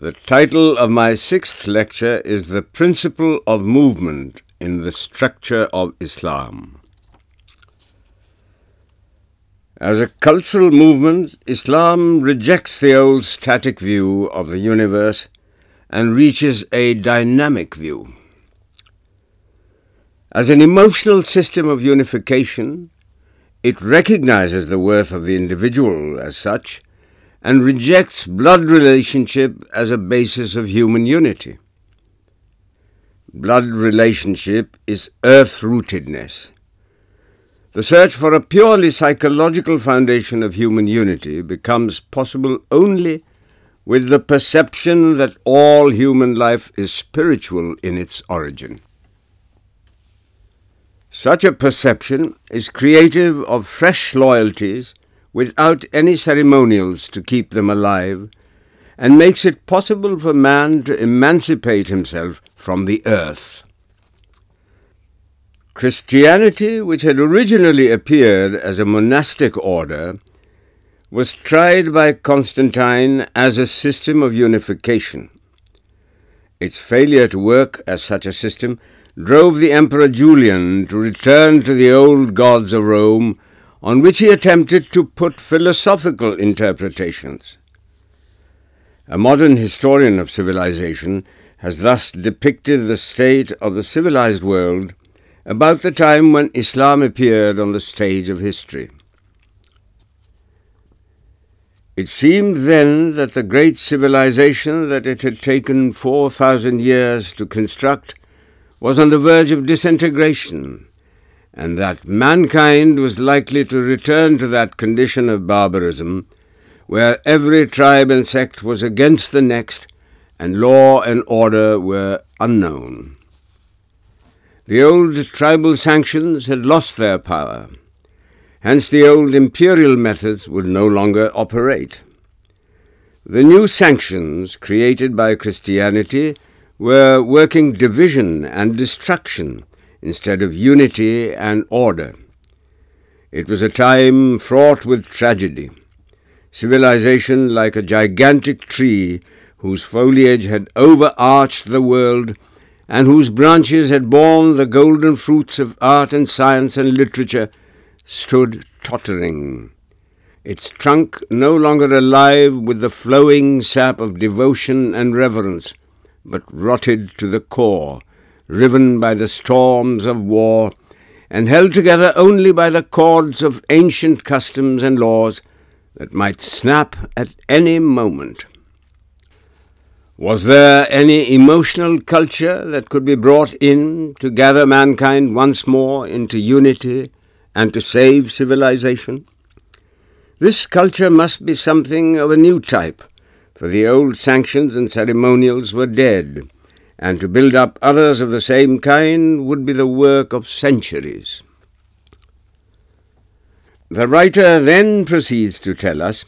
The title of my sixth lecture is The Principle of Movement in the Structure of Islam. As a cultural movement, Islam rejects the old static view of the universe and reaches a dynamic view. As an emotional system of unification, it recognizes the worth of the individual as such and rejects blood relationship as a basis of human unity. Blood relationship is earth-rootedness. The search for a purely psychological foundation of human unity becomes possible only with the perception that all human life is spiritual in its origin. Such a perception is creative of fresh loyalties without any ceremonials to keep them alive, and makes it possible for man to emancipate himself from the earth. Christianity, which had originally appeared as a monastic order, was tried by Constantine as a system of unification. Its failure to work as such a system drove the Emperor Julian to return to the old gods of Rome on which he attempted to put philosophical interpretations. A modern historian of civilization has thus depicted the state of the civilized world about the time when Islam appeared on the stage of history. It seemed then that the great civilization that it had taken 4,000 years to construct was on the verge of disintegration and that mankind was likely to return to that condition of barbarism where every tribe and sect was against the next and law and order were unknown. The old tribal sanctions had lost their power. Hence the old imperial methods would no longer operate. The new sanctions created by Christianity were working division and destruction instead of unity and order. It was a time fraught with tragedy. Civilization, like a gigantic tree whose foliage had overarched the world and whose branches had borne the golden fruits of art and science and literature, stood tottering, its trunk no longer alive with the flowing sap of devotion and reverence, but rotted to the core, riven by the storms of war and held together only by the cords of ancient customs and laws that might snap at any moment. Was there any emotional culture that could be brought in to gather mankind once more into unity and to save civilization? This culture must be something of a new type, for the old sanctions and ceremonials were dead and to build up others of the same kind would be the work of centuries. The writer then proceeds to tell us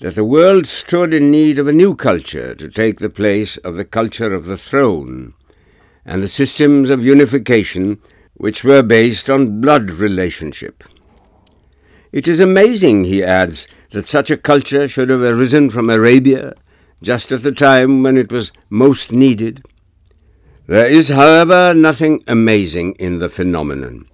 that the world stood in need of a new culture to take the place of the culture of the throne, and the systems of unification which were based on blood relationship. It is amazing, he adds, that such a culture should have arisen from Arabia just at the time when it was most needed, there is, however, nothing amazing in the phenomenon.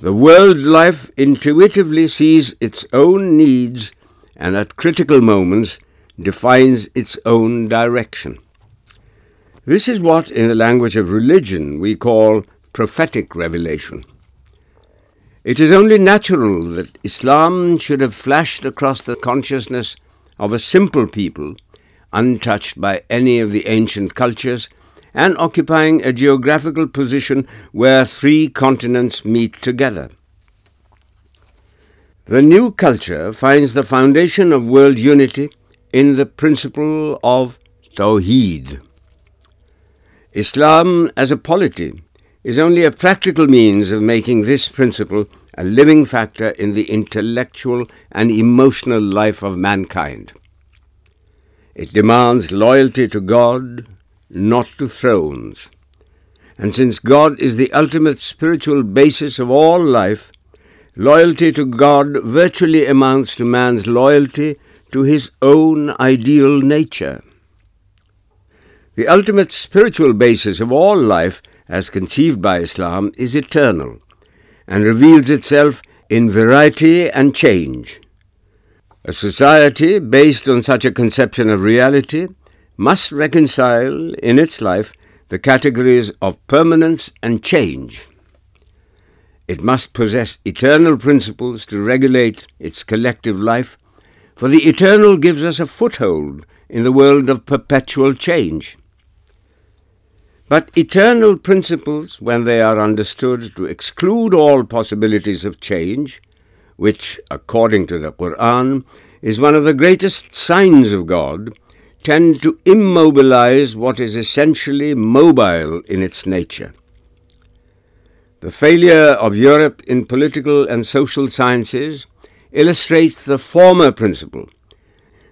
The world-life intuitively sees its own needs and at critical moments defines its own direction. This is what, in the language of religion, we call prophetic revelation. It is only natural that Islam should have flashed across the consciousness of a simple people, untouched by any of the ancient cultures and occupying a geographical position where three continents meet together. The new culture finds the foundation of world unity in the principle of Tawheed. Islam as a polity is only a practical means of making this principle a living factor in the intellectual and emotional life of mankind. It demands loyalty to God, not to thrones. And since God is the ultimate spiritual basis of all life, loyalty to God virtually amounts to man's loyalty to his own ideal nature. The ultimate spiritual basis of all life, as conceived by Islam, is eternal and reveals itself in variety and change. A society based on such a conception of reality must reconcile in its life the categories of permanence and change. It must possess eternal principles to regulate its collective life, for the eternal gives us a foothold in the world of perpetual change. But eternal principles, when they are understood to exclude all possibilities of change, which, according to the Qur'an, is one of the greatest signs of God, tend to immobilize what is essentially mobile in its nature. The failure of Europe in political and social sciences illustrates the former principle,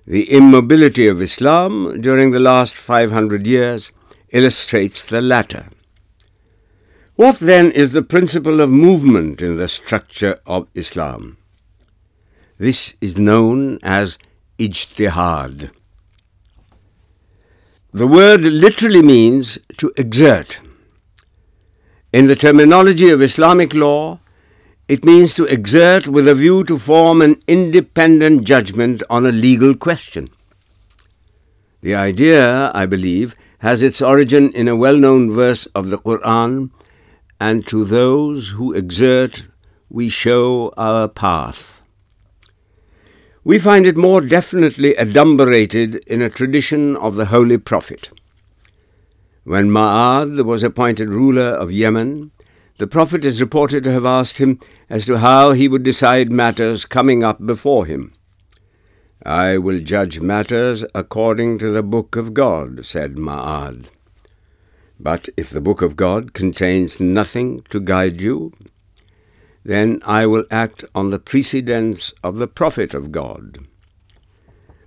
the immobility of Islam during the last 500 years illustrates the latter. What then is the principle of movement in the structure of Islam? This is known as ijtihad. The word literally means to exert. In the terminology of Islamic law, it means to exert with a view to form an independent judgment on a legal question. The idea, I believe, has its origin in a well-known verse of the Qur'an, "And to those who exert, we show our path." we find it more definitely adumbrated in a tradition of the Holy Prophet. When Ma'ad was appointed ruler of Yemen, the Prophet is reported to have asked him as to how he would decide matters coming up before him. "I will judge matters according to the Book of God," said Ma'ad. "But if the Book of God contains nothing to guide you, then I will act on the precedents of the prophet of God.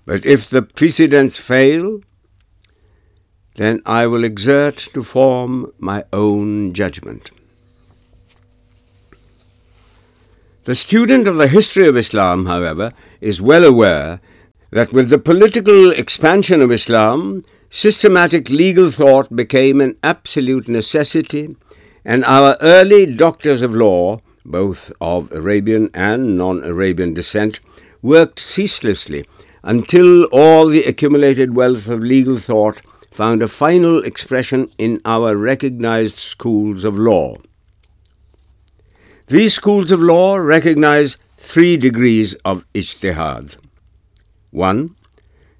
But if the precedents fail, then I will exert to form my own judgment. The student of the history of Islam, however, is well aware that with the political expansion of Islam, systematic legal thought became an absolute necessity, and our early doctors of law both of Arabian and non-Arabian descent, worked ceaselessly until all the accumulated wealth of legal thought found a final expression in our recognized schools of law. These schools of law recognize 3 degrees of ijtihad. 1.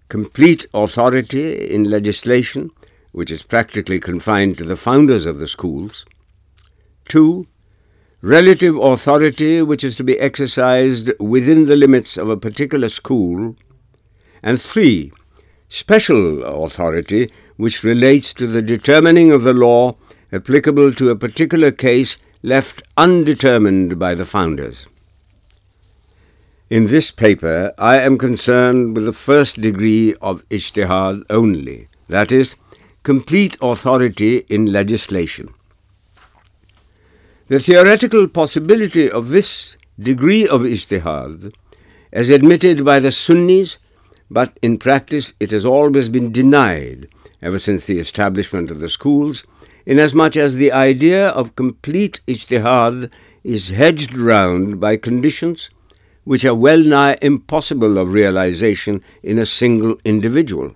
Complete authority in legislation, which is practically confined to the founders of the schools. 2. Relative authority, which is to be exercised within the limits of a particular school. And 3, special authority, which relates to the determining of the law applicable to a particular case left undetermined by the founders. In this paper, I am concerned with the first degree of ijtihad only, that is, complete authority in legislation. The theoretical possibility of this degree of ijtihad is admitted by the Sunnis, but in practice it has always been denied ever since the establishment of the schools, inasmuch as the idea of complete ijtihad is hedged round by conditions which are well nigh impossible of realization in a single individual.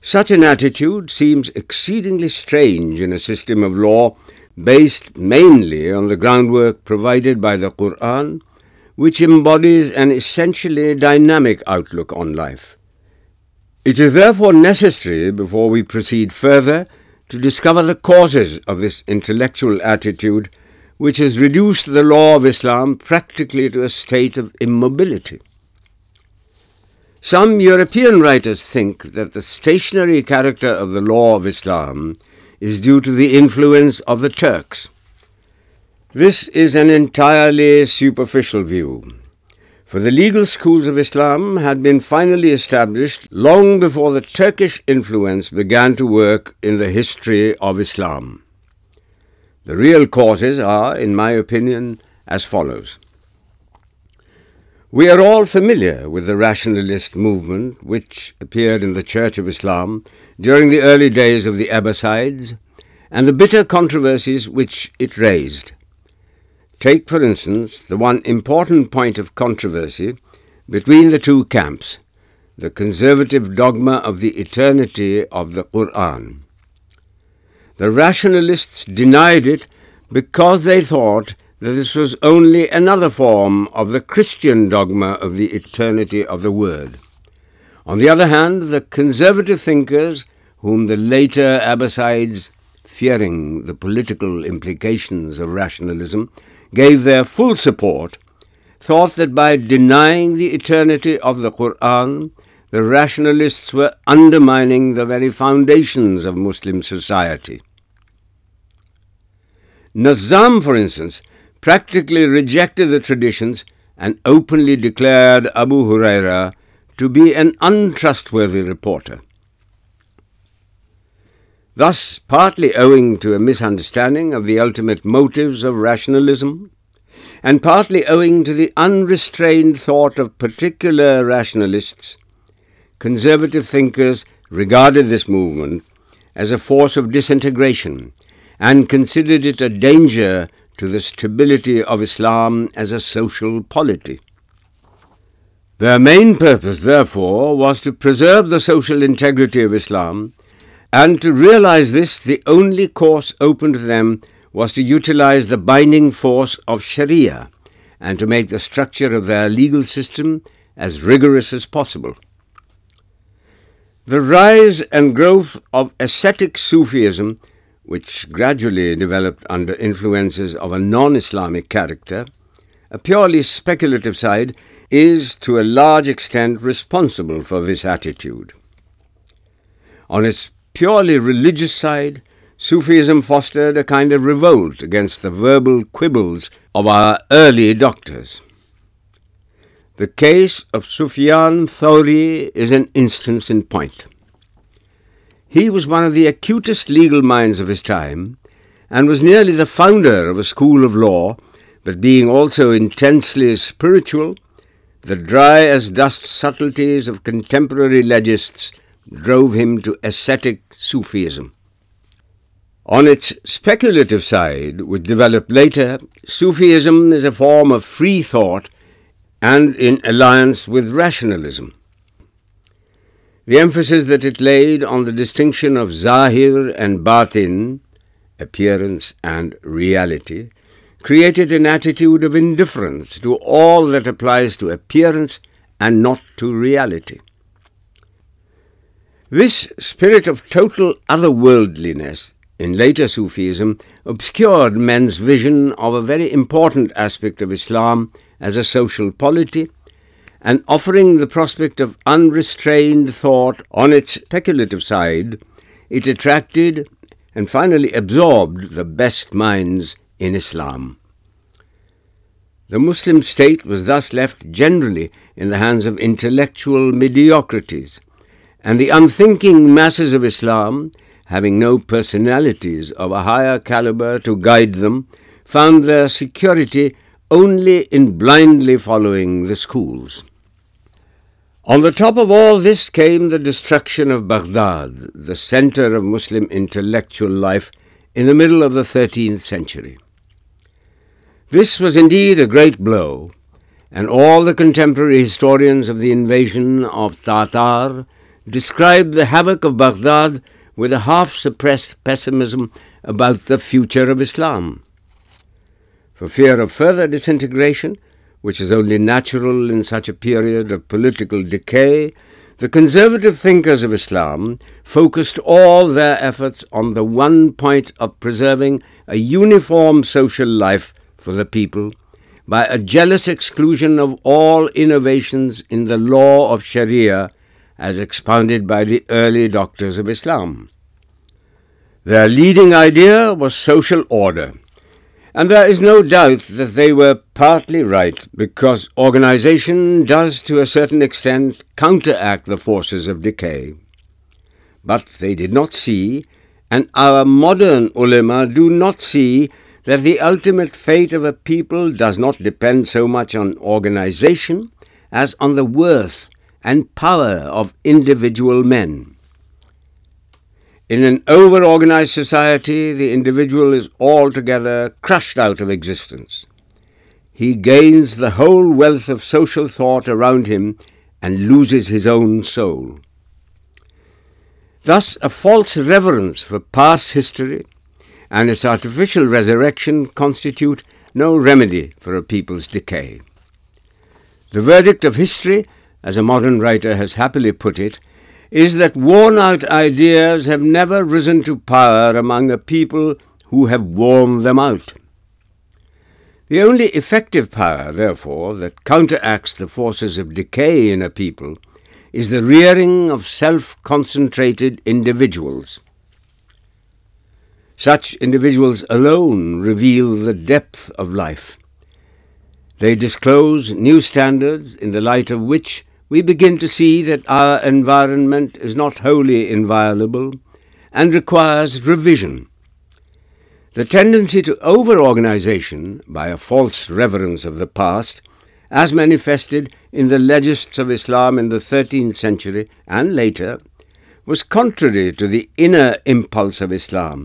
Such an attitude seems exceedingly strange in a system of law based mainly on the groundwork provided by the Qur'an, which embodies an essentially dynamic outlook on life. It is therefore necessary, before we proceed further, to discover the causes of this intellectual attitude, which has reduced the law of Islam practically to a state of immobility. Some European writers think that the stationary character of the law of Islam is due to the influence of the Turks. This is an entirely superficial view, for the legal schools of Islam had been finally established long before the Turkish influence began to work in the history of Islam. The real causes are, in my opinion, as follows. We are all familiar with the rationalist movement which appeared in the Church of Islam during the early days of the Abbasides and the bitter controversies which it raised. Take, for instance, the one important point of controversy between the two camps, the conservative dogma of the eternity of the Qur'an. The rationalists denied it because they thought that this was only another form of the Christian dogma of the eternity of the Word. On the other hand, the conservative thinkers, whom the later Abbasides, fearing the political implications of rationalism, gave their full support, thought that by denying the eternity of the Qur'an, the rationalists were undermining the very foundations of Muslim society. Nazam, for instance, practically rejected the traditions and openly declared Abu Hurairah to be an untrustworthy reporter. Thus, partly owing to a misunderstanding of the ultimate motives of rationalism, and partly owing to the unrestrained thought of particular rationalists, conservative thinkers regarded this movement as a force of disintegration and considered it a danger to the stability of Islam as a social polity. Their main purpose, therefore, was to preserve the social integrity of Islam, and to realize this, the only course open to them was to utilize the binding force of Sharia and to make the structure of their legal system as rigorous as possible. The rise and growth of ascetic Sufism, which gradually developed under influences of a non-Islamic character, a purely speculative side, is to a large extent responsible for this attitude. On its purely religious side, Sufism fostered a kind of revolt against the verbal quibbles of our early doctors. The case of Sufyan Thawri is an instance in point. He was one of the acutest legal minds of his time and was nearly the founder of a school of law that, being also intensely spiritual, the dry-as-dust subtleties of contemporary legists drove him to ascetic Sufism. On its speculative side, which developed later, Sufism is a form of free thought and in alliance with rationalism. The emphasis that it laid on the distinction of Zahir and Batin, appearance and reality, created an attitude of indifference to all that applies to appearance and not to reality. This spirit of total otherworldliness in later Sufism obscured men's vision of a very important aspect of Islam as a social polity, and offering the prospect of unrestrained thought on its speculative side, it attracted and finally absorbed the best minds in Islam. The Muslim state was thus left generally in the hands of intellectual mediocrities, and the unthinking masses of Islam, having no personalities of a higher caliber to guide them, found their security only in blindly following the schools. On the top of all this came the destruction of Baghdad, the center of Muslim intellectual life in the middle of the 13th century. This was indeed a great blow, and all the contemporary historians of the invasion of Tatar describe the havoc of Baghdad with a half-suppressed pessimism about the future of Islam. For fear of further disintegration, which is only natural in such a period of political decay, the conservative thinkers of Islam focused all their efforts on the one point of preserving a uniform social life for the people by a jealous exclusion of all innovations in the law of Sharia as expounded by the early doctors of Islam. Their leading idea was social order, and there is no doubt that they were partly right, because organization does to a certain extent counteract the forces of decay. But they did not see, and our modern ulema do not see, that the ultimate fate of a people does not depend so much on organization as on the worth and power of individual men. In an over-organized society, the individual is altogether crushed out of existence. He gains the whole wealth of social thought around him and loses his own soul. Thus, a false reverence for past history and its artificial resurrection constitute no remedy for a people's decay. The verdict of history, as a modern writer has happily put it, is that worn-out ideas have never risen to power among a people who have worn them out. The only effective power, therefore, that counteracts the forces of decay in a people is the rearing of self-concentrated individuals. Such individuals alone reveal the depth of life. They disclose new standards in the light of which we begin to see that our environment is not wholly inviolable and requires revision. The tendency to over-organization by a false reverence of the past, as manifested in the legists of Islam in the 13th century and later, was contrary to the inner impulse of Islam,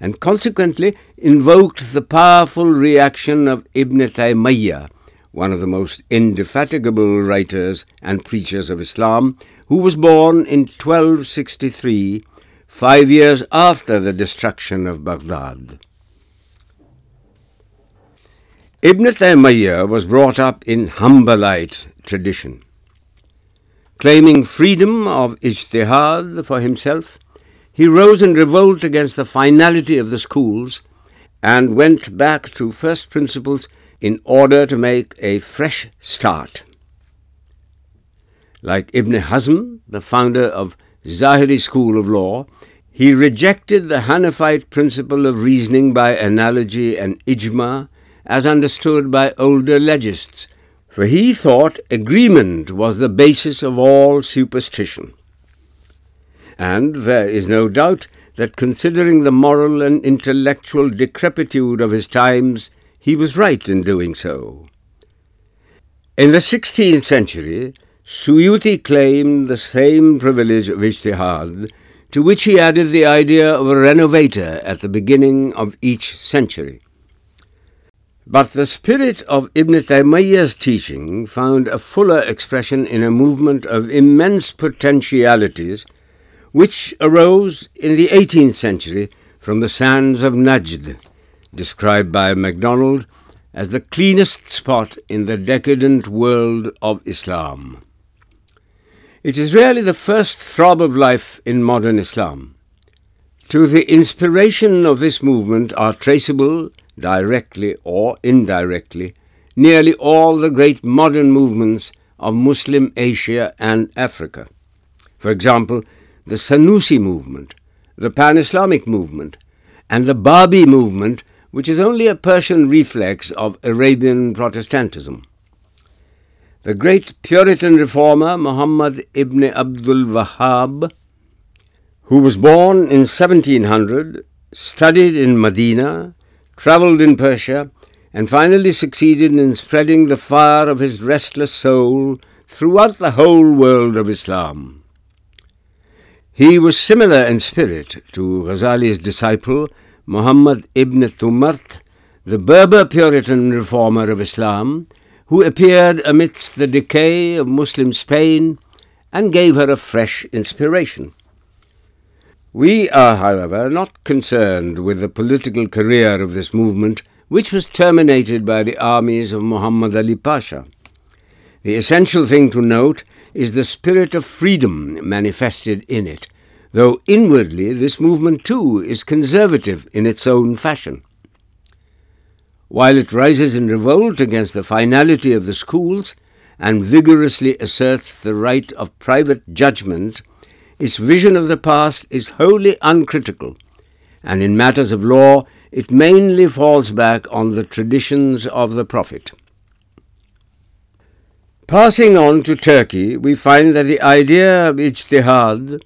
and consequently invoked the powerful reaction of Ibn Taymiyyah, one of the most indefatigable writers and preachers of Islam, who was born in 1263, 5 years after the destruction of Baghdad. Ibn Taymiyyah was brought up in Hanbalite tradition, claiming freedom of ijtihad for himself he rose in revolt against the finality of the schools and went back to first principles in order to make a fresh start. Like Ibn Hazm, the founder of Zahiri school of law, he rejected the Hanafite principle of reasoning by analogy and ijma as understood by older legists, for he thought agreement was the basis of all superstition. And there is no doubt that considering the moral and intellectual decrepitude of his times, he was right in doing so. In the 16th century, Suyuti claimed the same privilege of ijtihad, to which he added the idea of a renovator at the beginning of each century. But the spirit of Ibn Taymiyyah's teaching found a fuller expression in a movement of immense potentialities which arose in the 18th century from the sands of Najd, described by MacDonald as the cleanest spot in the decadent world of Islam. It is really the first throb of life in modern Islam. To the inspiration of this movement are traceable, directly or indirectly, nearly all the great modern movements of Muslim Asia and Africa. For example, the Sanusi movement, the Pan-Islamic movement, and the Babi movement, which is only a Persian reflex of Arabian Protestantism. The great Puritan reformer Muhammad ibn Abdul Wahhab, who was born in 1700, studied in Medina, travelled in Persia, and finally succeeded in spreading the fire of his restless soul throughout the whole world of Islam. He was similar in spirit to Ghazali's disciple, Muhammad ibn Tumart, the Berber Puritan reformer of Islam, who appeared amidst the decay of Muslim Spain and gave her a fresh inspiration. We are, however, not concerned with the political career of this movement, which was terminated by the armies of Muhammad Ali Pasha. The essential thing to note is the spirit of freedom manifested in it, though inwardly this movement too is conservative in its own fashion. While it rises in revolt against the finality of the schools and vigorously asserts the right of private judgment, its vision of the past is wholly uncritical, and in matters of law it mainly falls back on the traditions of the prophet. Passing on to Turkey, we find that the idea of ijtihad,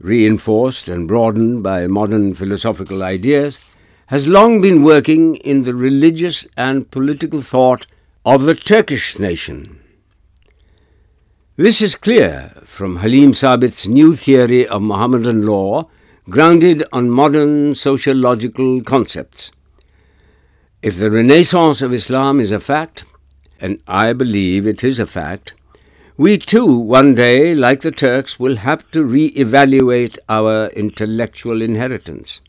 reinforced and broadened by modern philosophical ideas, has long been working in the religious and political thought of the Turkish nation. This is clear from Halim Sabit's new theory of Mohammedan law, grounded on modern sociological concepts. If the Renaissance of Islam is a fact, and I believe it is a fact, we too one day, like the Turks, will have to re-evaluate our intellectual inheritance.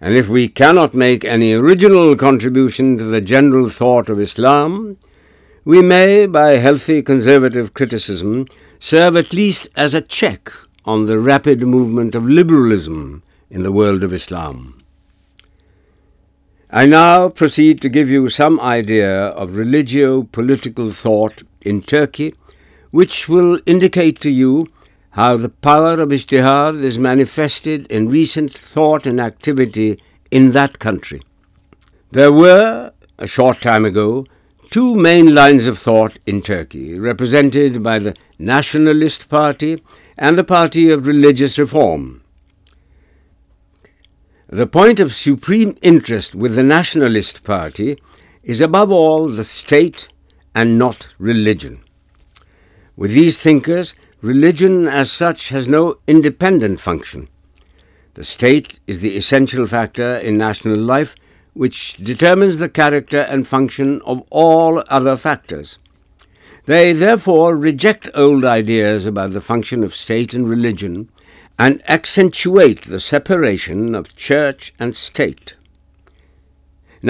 And if we cannot make any original contribution to the general thought of Islam, we may, by healthy conservative criticism, serve at least as a check on the rapid movement of liberalism in the world of Islam. I now proceed to give you some idea of religio-political thought in Turkey, which will indicate to you how the power of ijtihad is manifested in recent thought and activity in that country. There were, a short time ago, two main lines of thought in Turkey, represented by the Nationalist Party and the Party of Religious Reform. The point of supreme interest with the Nationalist Party is above all the state and not religion. With these thinkers, religion as such has no independent function. The state is the essential factor in national life which determines the character and function of all other factors. They therefore reject old ideas about the function of state and religion and accentuate the separation of church and state.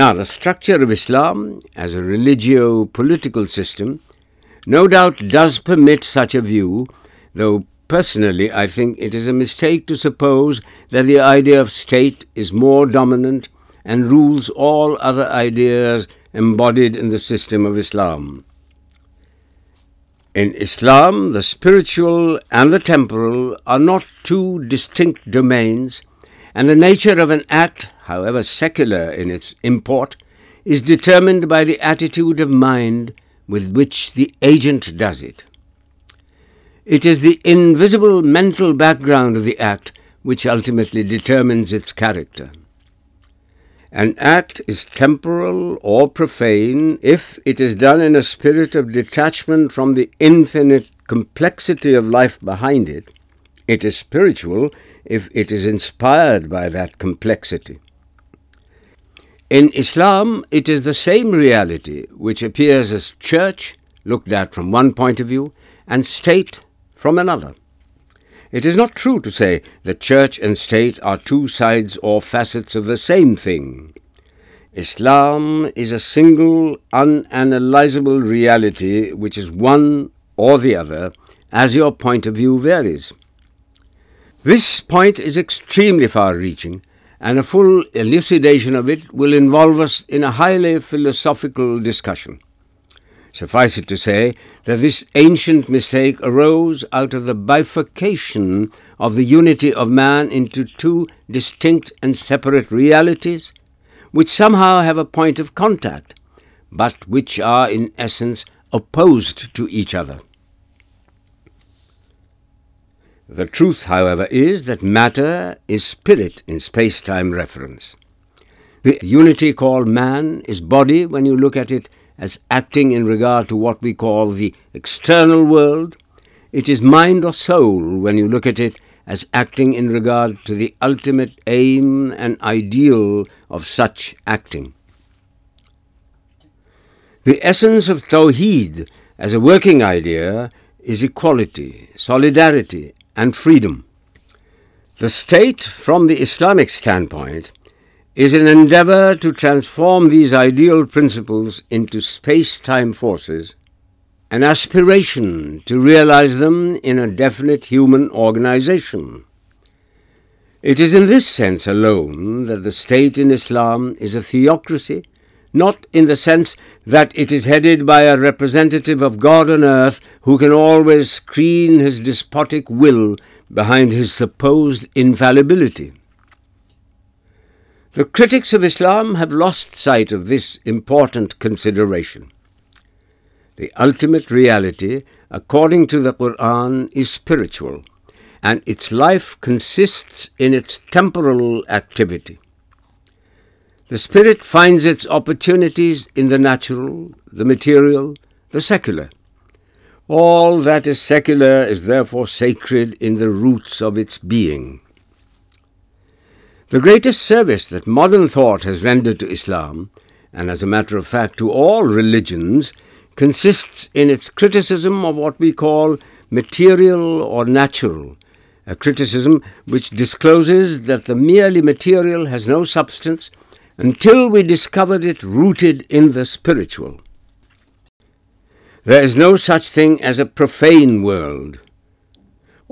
Now, the structure of Islam as a religio-political system no doubt does permit such a view, though personally I think it is a mistake to suppose that the idea of state is more dominant and rules all other ideas embodied in the system of Islam. In Islam, the spiritual and the temporal are not two distinct domains, and the nature of an act, however secular in its import, is determined by the attitude of mind with which the agent does it. It is the invisible mental background of the act which ultimately determines its character. An act is temporal or profane if it is done in a spirit of detachment from the infinite complexity of life behind it. It is spiritual if it is inspired by that complexity. In Islam, it is the same reality which appears as church, looked at from one point of view, and state from another. It is not true to say that church and state are two sides or facets of the same thing. Islam is a single, unanalyzable reality which is one or the other, as your point of view varies. This point is extremely far-reaching, and a full elucidation of it will involve us in a highly philosophical discussion. Suffice it to say that this ancient mistake arose out of the bifurcation of the unity of man into two distinct and separate realities, which somehow have a point of contact, but which are in essence opposed to each other. The truth, however, is that matter is spirit in space-time reference. The unity called man is body when you look at it as acting in regard to what we call the external world. It is mind or soul when you look at it as acting in regard to the ultimate aim and ideal of such acting. The essence of Tawheed as a working idea is equality, solidarity and freedom. The state, from the Islamic standpoint, is an endeavor to transform these ideal principles into space-time forces, an aspiration to realize them in a definite human organization. It is in this sense alone that the state in Islam is a theocracy, not in the sense that it is headed by a representative of God on earth who can always screen his despotic will behind his supposed infallibility. The critics of Islam have lost sight of this important consideration. The ultimate reality, according to the Quran, is spiritual, and its life consists in its temporal activity. The spirit finds its opportunities in the natural, the material, the secular. All that is secular is therefore sacred in the roots of its being. The greatest service that modern thought has rendered to Islam, and as a matter of fact to all religions, consists in its criticism of what we call material or natural, a criticism which discloses that the merely material has no substance until we discovered it rooted in the spiritual. There is no such thing as a profane world.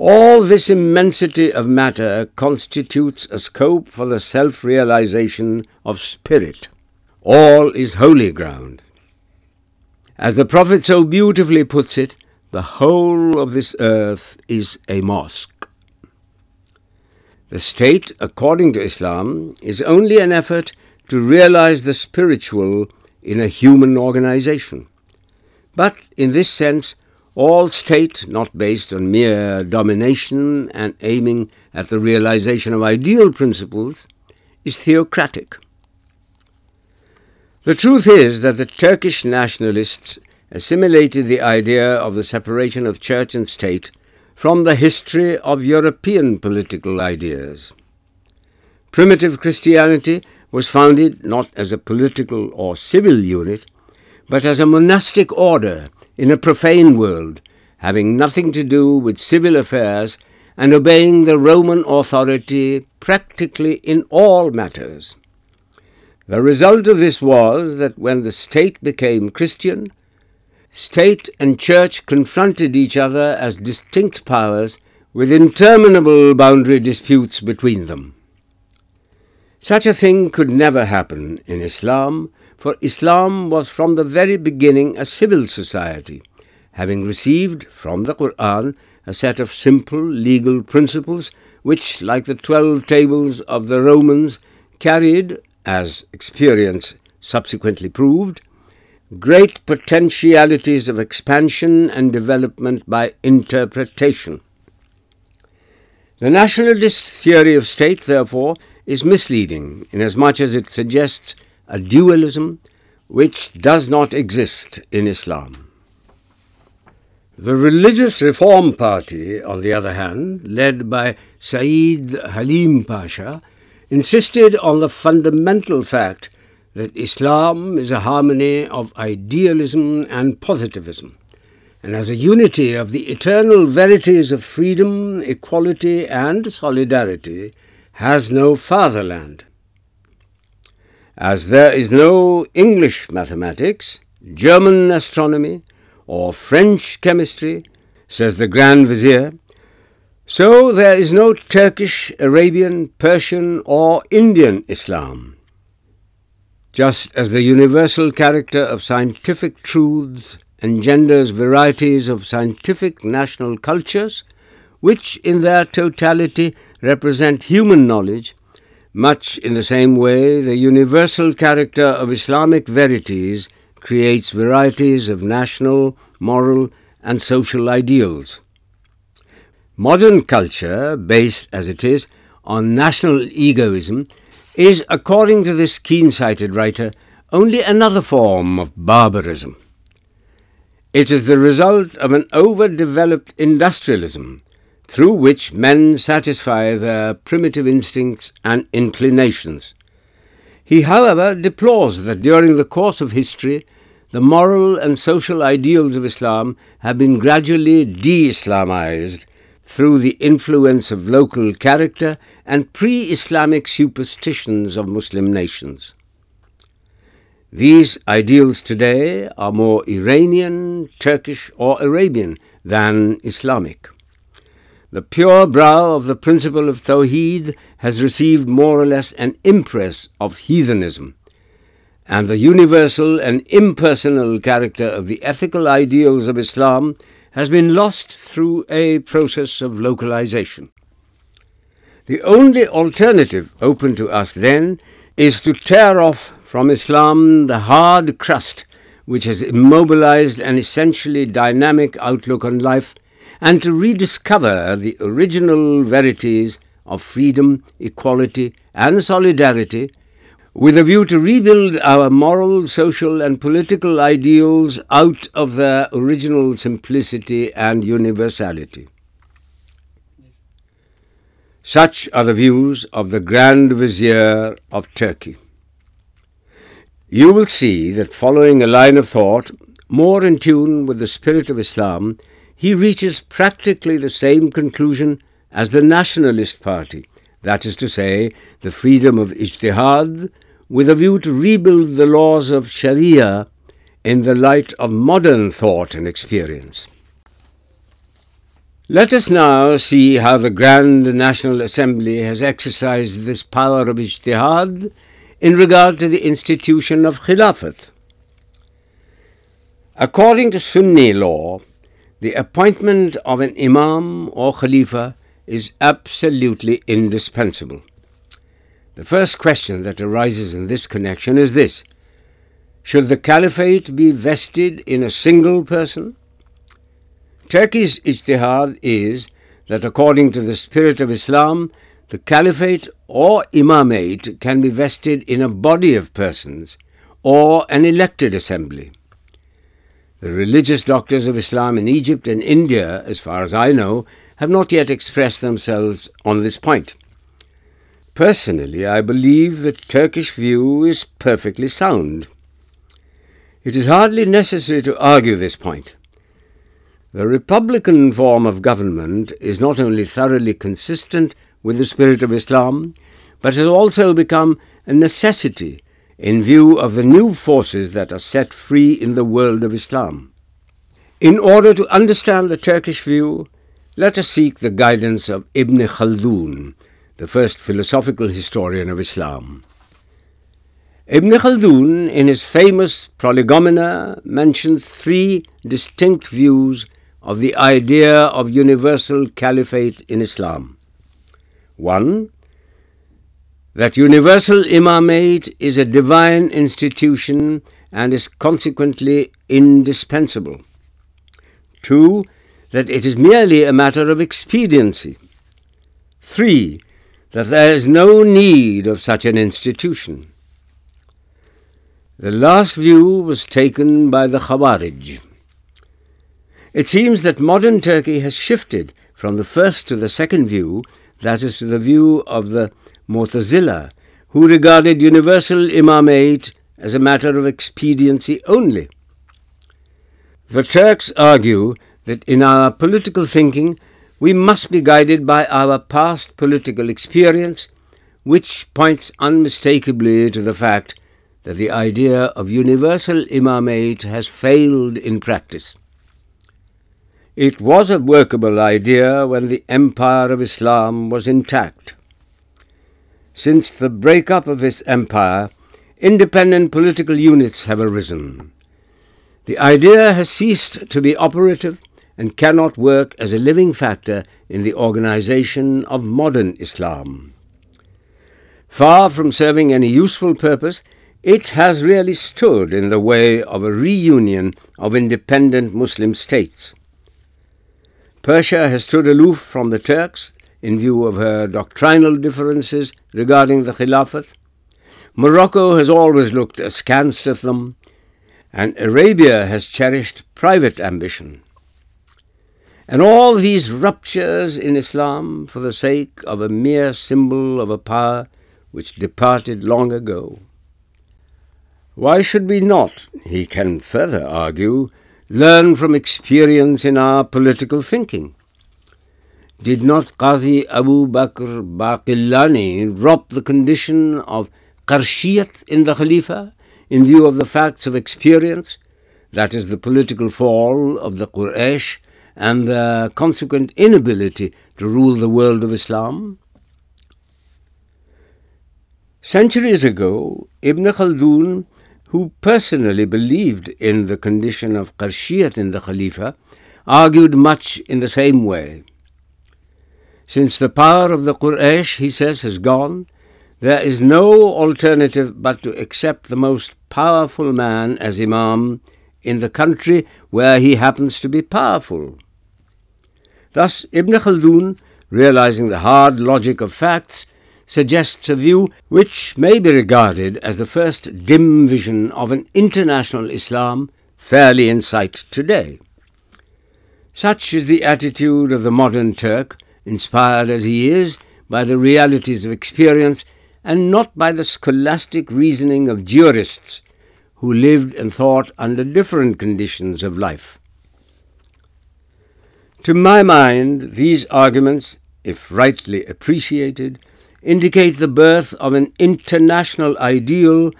All this immensity of matter constitutes a scope for the self-realization of spirit. All is holy ground. As the Prophet so beautifully puts it, the whole of this earth is a mosque. The state, according to Islam, is only an effort to realize the spiritual in a human organization. But in this sense, all state not based on mere domination and aiming at the realization of ideal principles is theocratic. The truth is that the Turkish nationalists assimilated the idea of the separation of church and state from the history of European political ideas. Primitive Christianity was founded not as a political or civil unit, but as a monastic order in a profane world, having nothing to do with civil affairs and obeying the Roman authority practically in all matters. The result of this was that when the state became Christian, state and church confronted each other as distinct powers with interminable boundary disputes between them. Such a thing could never happen in Islam, for Islam was from the very beginning a civil society, having received from the Qur'an a set of simple legal principles which, like the 12 tables of the Romans, carried, as experience subsequently proved, great potentialities of expansion and development by interpretation. The nationalist theory of state, therefore, is misleading, inasmuch as it suggests a dualism which does not exist in Islam. The Religious Reform Party, on the other hand, led by Saeed Halim Pasha, insisted on the fundamental fact that Islam is a harmony of idealism and positivism, and as a unity of the eternal verities of freedom, equality and solidarity has no fatherland. As there is no English mathematics, German astronomy, or French chemistry, says the Grand Vizier, so there is no Turkish, Arabian, Persian, or Indian Islam. Just as the universal character of scientific truths engenders varieties of scientific national cultures, which in their totality represent human knowledge, much in the same way, the universal character of Islamic verities creates varieties of national, moral, and social ideals. Modern culture, based as it is on national egoism, is, according to this keen-sighted writer, only another form of barbarism. It is the result of an overdeveloped industrialism through which men satisfy their primitive instincts and inclinations. He, however, deplores that during the course of history, the moral and social ideals of Islam have been gradually de-Islamized through the influence of local character and pre-Islamic superstitions of Muslim nations. These ideals today are more Iranian, Turkish or Arabian than Islamic. The pure brow of the principle of Tawheed has received more or less an impress of heathenism, and the universal and impersonal character of the ethical ideals of Islam has been lost through a process of localization. The only alternative open to us then is to tear off from Islam the hard crust which has immobilized an essentially dynamic outlook on life and to rediscover the original verities of freedom, equality and solidarity, with a view to rebuild our moral, social and political ideals out of their original simplicity and universality. Such are the views of the Grand Vizier of Turkey. You will see that following a line of thought more in tune with the spirit of Islam he reaches practically the same conclusion as the nationalist party that is to see the freedom of ijtihad with a view to rebuild the laws of sharia in the light of modern thought and experience let us now see has the Grand National Assembly has exercised this power of ijtihad in regard the institution of khilafat according to Sunni law The appointment of an imam or khalifa is absolutely indispensable. The first question that arises in this connection is this: should the caliphate be vested in a single person? Turkey's ijtihad is that according to the spirit of Islam, the caliphate or imamate can be vested in a body of persons or an elected assembly. The religious doctors of Islam in Egypt and India, as far as I know, have not yet expressed themselves on this point. Personally, I believe the Turkish view is perfectly sound. It is hardly necessary to argue this point. The republican form of government is not only thoroughly consistent with the spirit of Islam, but has also become a necessity in view of the new forces that are set free in the world of Islam. In order to understand the Turkish view, let us seek the guidance of Ibn Khaldun, the first philosophical historian of Islam. Ibn Khaldun, in his famous Prolegomena, mentions three distinct views of the idea of universal caliphate in Islam. 1. That universal imamate is a divine institution and is consequently indispensable. 2. That it is merely a matter of expediency. 3. That there is no need of such an institution. The last view was taken by the Khawarij. It seems that modern Turkey has shifted from the first to the second view, that is, to the view of the Mu'tazila, who regarded universal imamate as a matter of expediency only. The Turks argue that in our political thinking we must be guided by our past political experience, which points unmistakably to the fact that the idea of universal imamate has failed in practice. It was a workable idea when the empire of Islam was intact. Since the breakup of his empire, independent political units have arisen. The idea has ceased to be operative and cannot work as a living factor in the organization of modern Islam. Far from serving any useful purpose, it has really stood in the way of a reunion of independent Muslim states. Persia has stood aloof from the Turks in view of her doctrinal differences regarding the Khilafat. Morocco has always looked askance at them, and Arabia has cherished private ambition. And all these ruptures in Islam for the sake of a mere symbol of a power which departed long ago. Why should we not, he can further argue, learn from experience in our political thinking? Did not Qazi Abu Bakr Baqillani drop the condition of Qurashiyat in the Khalifa in view of the facts of experience that is the political fall of the Quraish and the consequent inability to rule the world of Islam centuries ago Ibn Khaldun who personally believed in the condition of Qurashiyat in the Khalifa argued much in the same way Since the power of the Quraysh, he says, has gone, there is no alternative but to accept the most powerful man as Imam in the country where he happens to be powerful. Thus, Ibn Khaldun, realizing the hard logic of facts, suggests a view which may be regarded as the first dim vision of an international Islam fairly in sight today. Such is the attitude of the modern Turk inspired as he is by the realities of experience and not by the scholastic reasoning of jurists who lived and thought under different conditions of life. To my mind, these arguments, if rightly appreciated, indicate the birth of an international ideal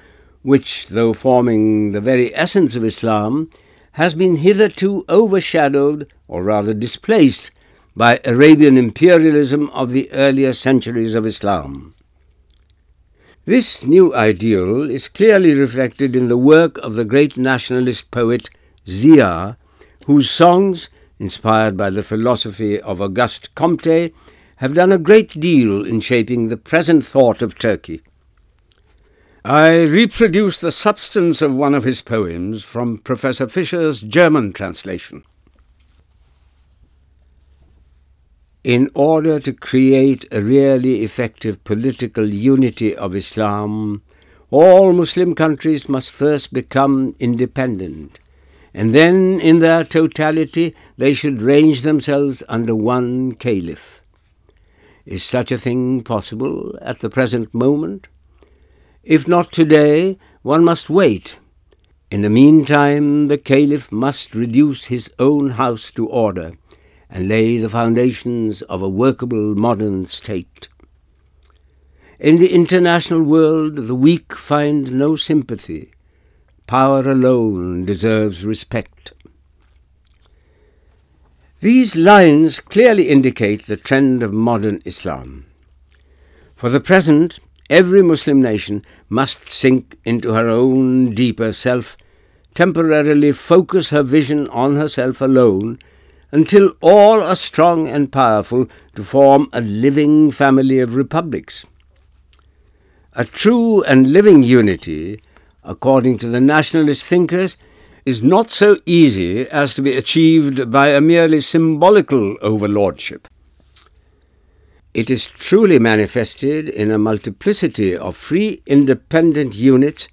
which, though forming the very essence of Islam, has been hitherto overshadowed, or rather displaced, by Arabian imperialism of the earlier centuries of Islam. This new ideal is clearly reflected in the work of the great nationalist poet Zia, whose songs, inspired by the philosophy of Auguste Comte, have done a great deal in shaping the present thought of Turkey. I reproduce the substance of one of his poems from Professor Fisher's German translation. in order to create a really effective political unity of Islam, all Muslim countries must first become independent, and then in their totality they should range themselves under one caliph. Is such a thing possible at the present moment? If not today, one must wait. In the meantime, the caliph must reduce his own house to order, and lay the foundations of a workable modern state. In the international world, the weak find no sympathy. Power alone deserves respect. These lines clearly indicate the trend of modern Islam. For the present, every Muslim nation must sink into her own deeper self, temporarily focus her vision on herself alone, until all are strong and powerful to form a living family of republics. A true and living unity, according to the nationalist thinkers, is not so easy as to be achieved by a merely symbolical overlordship. It is truly manifested in a multiplicity of free, independent units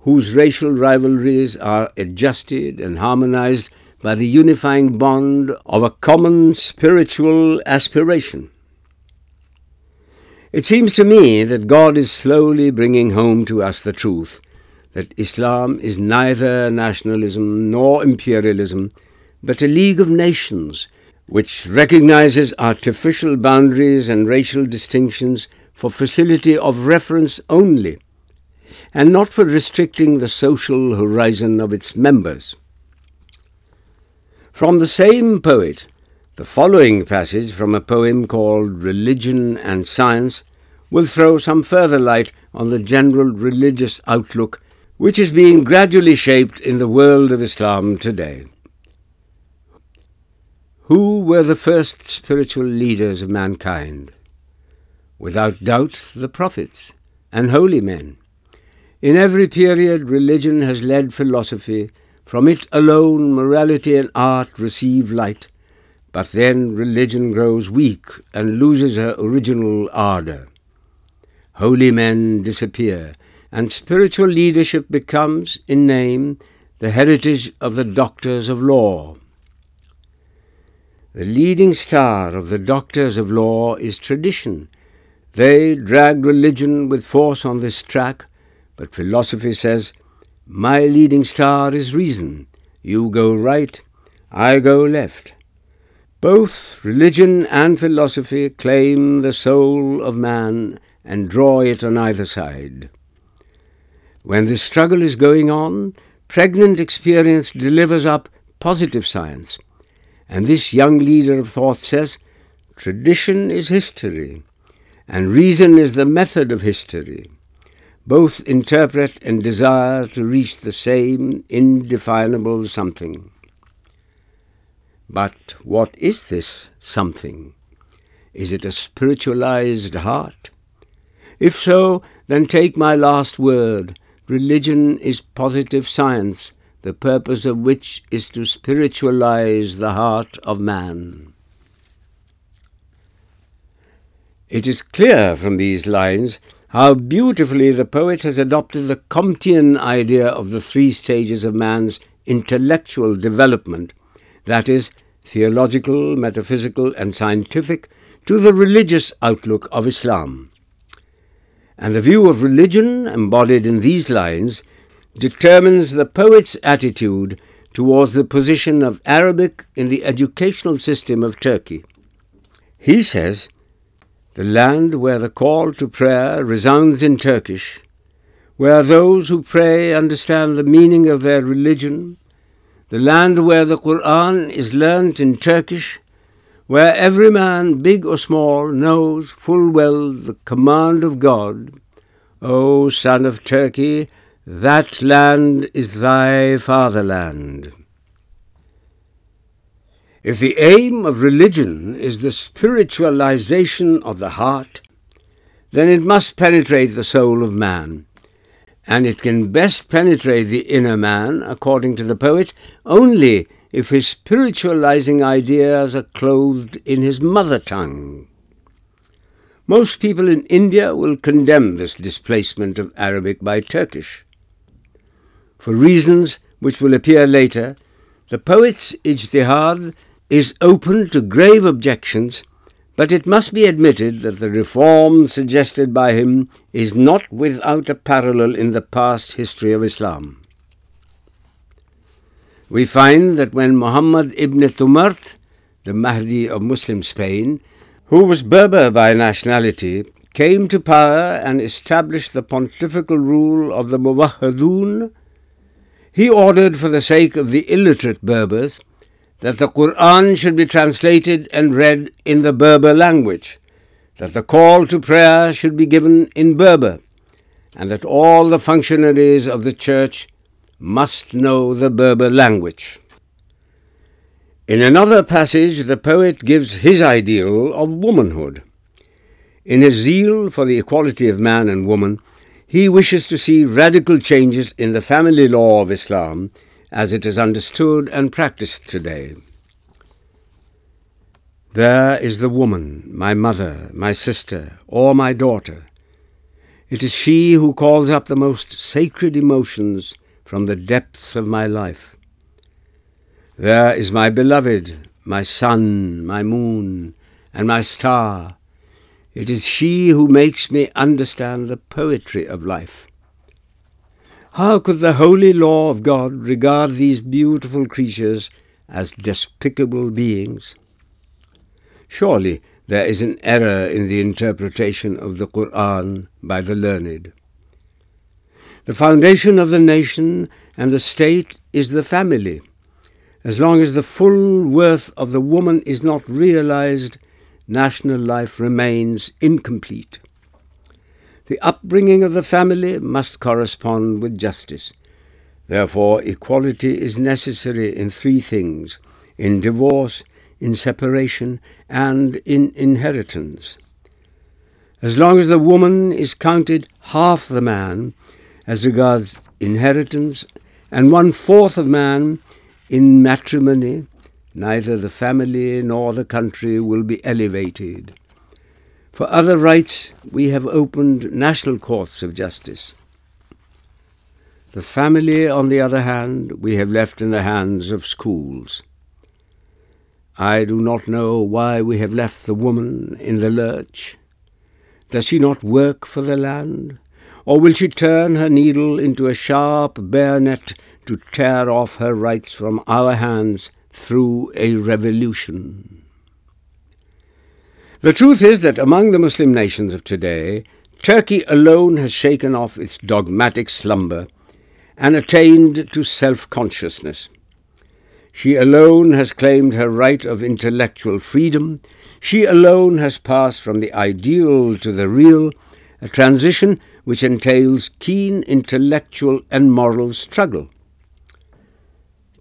whose racial rivalries are adjusted and harmonized by the unifying bond of a common spiritual aspiration. It seems to me that God is slowly bringing home to us the truth that Islam is neither nationalism nor imperialism, but a League of Nations which recognizes artificial boundaries and racial distinctions for facility of reference only, and not for restricting the social horizon of its members. From the same poet, the following passage from a poem called Religion and Science will throw some further light on the general religious outlook which is being gradually shaped in the world of Islam today. Who were the first spiritual leaders of mankind? Without doubt, the prophets and holy men. In every period, religion has led philosophy from it alone morality and art receive light, but then religion grows weak and loses her original ardour. Holy men disappear, and spiritual leadership becomes, in name, the heritage of the doctors of law. The leading star of the doctors of law is tradition. They drag religion with force on this track, but philosophy says my leading star is reason. You go right, I go left. Both religion and philosophy claim the soul of man and draw it on either side. When this struggle is going on, pregnant experience delivers up positive science. And this young leader of thought says, tradition is history, and reason is the method of history. Both interpret and desire to reach the same indefinable something. But what is this something? Is it a spiritualized heart? If so, then take my last word. Religion is positive science, the purpose of which is to spiritualize the heart of man. It is clear from these lines how beautifully the poet has adopted the Comtean idea of the three stages of man's intellectual development, that is, theological, metaphysical and scientific, to the religious outlook of Islam. And the view of religion embodied in these lines determines the poet's attitude towards the position of Arabic in the educational system of Turkey. He says, the land where the call to prayer resounds in Turkish, where those who pray understand the meaning of their religion, the land where the Qur'an is learnt in Turkish, where every man, big or small, knows full well the command of God, O son of Turkey, that land is thy fatherland. If the aim of religion is the spiritualization of the heart, then it must penetrate the soul of man, and it can best penetrate the inner man, according to the poet, only if his spiritualizing ideas are clothed in his mother tongue. Most people in India will condemn this displacement of Arabic by Turkish. For reasons which will appear later, the poet's ijtihad is open to grave objections, but it must be admitted that the reform suggested by him is not without a parallel in the past history of Islam. We find that when Muhammad ibn Tumart, the Mahdi of Muslim Spain, who was Berber by nationality, came to power and established the pontifical rule of the Muwahhidun, he ordered for the sake of the illiterate Berbers that the Quran should be translated and read in the Berber language, that the call to prayer should be given in Berber, and that all the functionaries of the church must know the Berber language. In another passage, the poet gives his ideal of womanhood. In his zeal for the equality of man and woman, he wishes to see radical changes in the family law of Islam as it is understood and practiced today. There is the woman, my mother, my sister, or my daughter. It is she who calls up the most sacred emotions from the depths of my life. There is my beloved, my sun, my moon, and my star. It is she who makes me understand the poetry of life. How could the holy law of God regard these beautiful creatures as despicable beings? Surely there is an error in the interpretation of the Qur'an by the learned. The foundation of the nation and the state is the family. As long as the full worth of the woman is not realized, national life remains incomplete. The upbringing of the family must correspond with justice. Therefore, equality is necessary in three things: in divorce, in separation, and in inheritance. As long as the woman is counted half the man as regards inheritance and 1/4 of man in matrimony, neither the family nor the country will be elevated. For other rights, we have opened national courts of justice. The family, on the other hand, we have left in the hands of schools. I do not know why we have left the woman in the lurch. Does she not work for the land? Or will she turn her needle into a sharp bayonet to tear off her rights from our hands through a revolution? The truth is that among the Muslim nations of today, Turkey alone has shaken off its dogmatic slumber and attained to self-consciousness. She alone has claimed her right of intellectual freedom. She alone has passed from the ideal to the real, a transition which entails keen intellectual and moral struggle.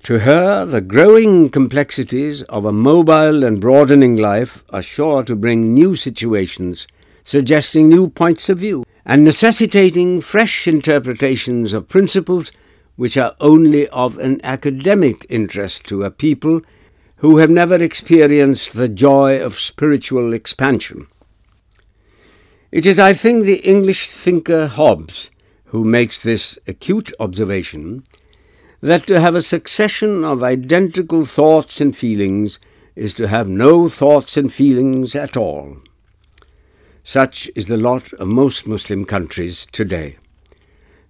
To her, the growing complexities of a mobile and broadening life are sure to bring new situations, suggesting new points of view, and necessitating fresh interpretations of principles which are only of an academic interest to a people who have never experienced the joy of spiritual expansion. It is, I think, the English thinker Hobbes who makes this acute observation that to have a succession of identical thoughts and feelings is to have no thoughts and feelings at all. Such is the lot of most Muslim countries today.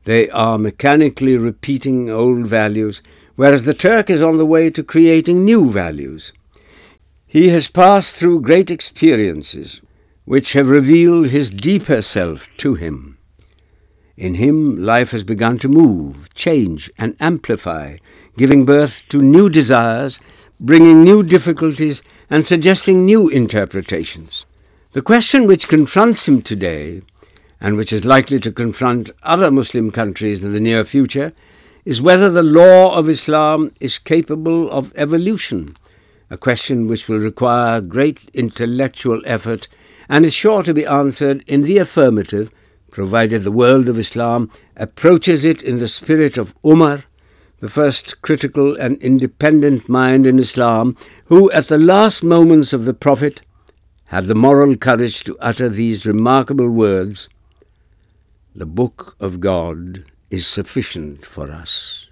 They are mechanically repeating old values, whereas the Turk is on the way to creating new values. He has passed through great experiences which have revealed his deeper self to him. In him, life has begun to move, change, and amplify, giving birth to new desires, bringing new difficulties, and suggesting new interpretations. The question which confronts him today, and which is likely to confront other Muslim countries in the near future, is whether the law of Islam is capable of evolution, a question which will require great intellectual effort and is sure to be answered in the affirmative provided the world of Islam approaches it in the spirit of Umar, the first critical and independent mind in Islam, who at the last moments of the Prophet had the moral courage to utter these remarkable words, "The Book of God is sufficient for us."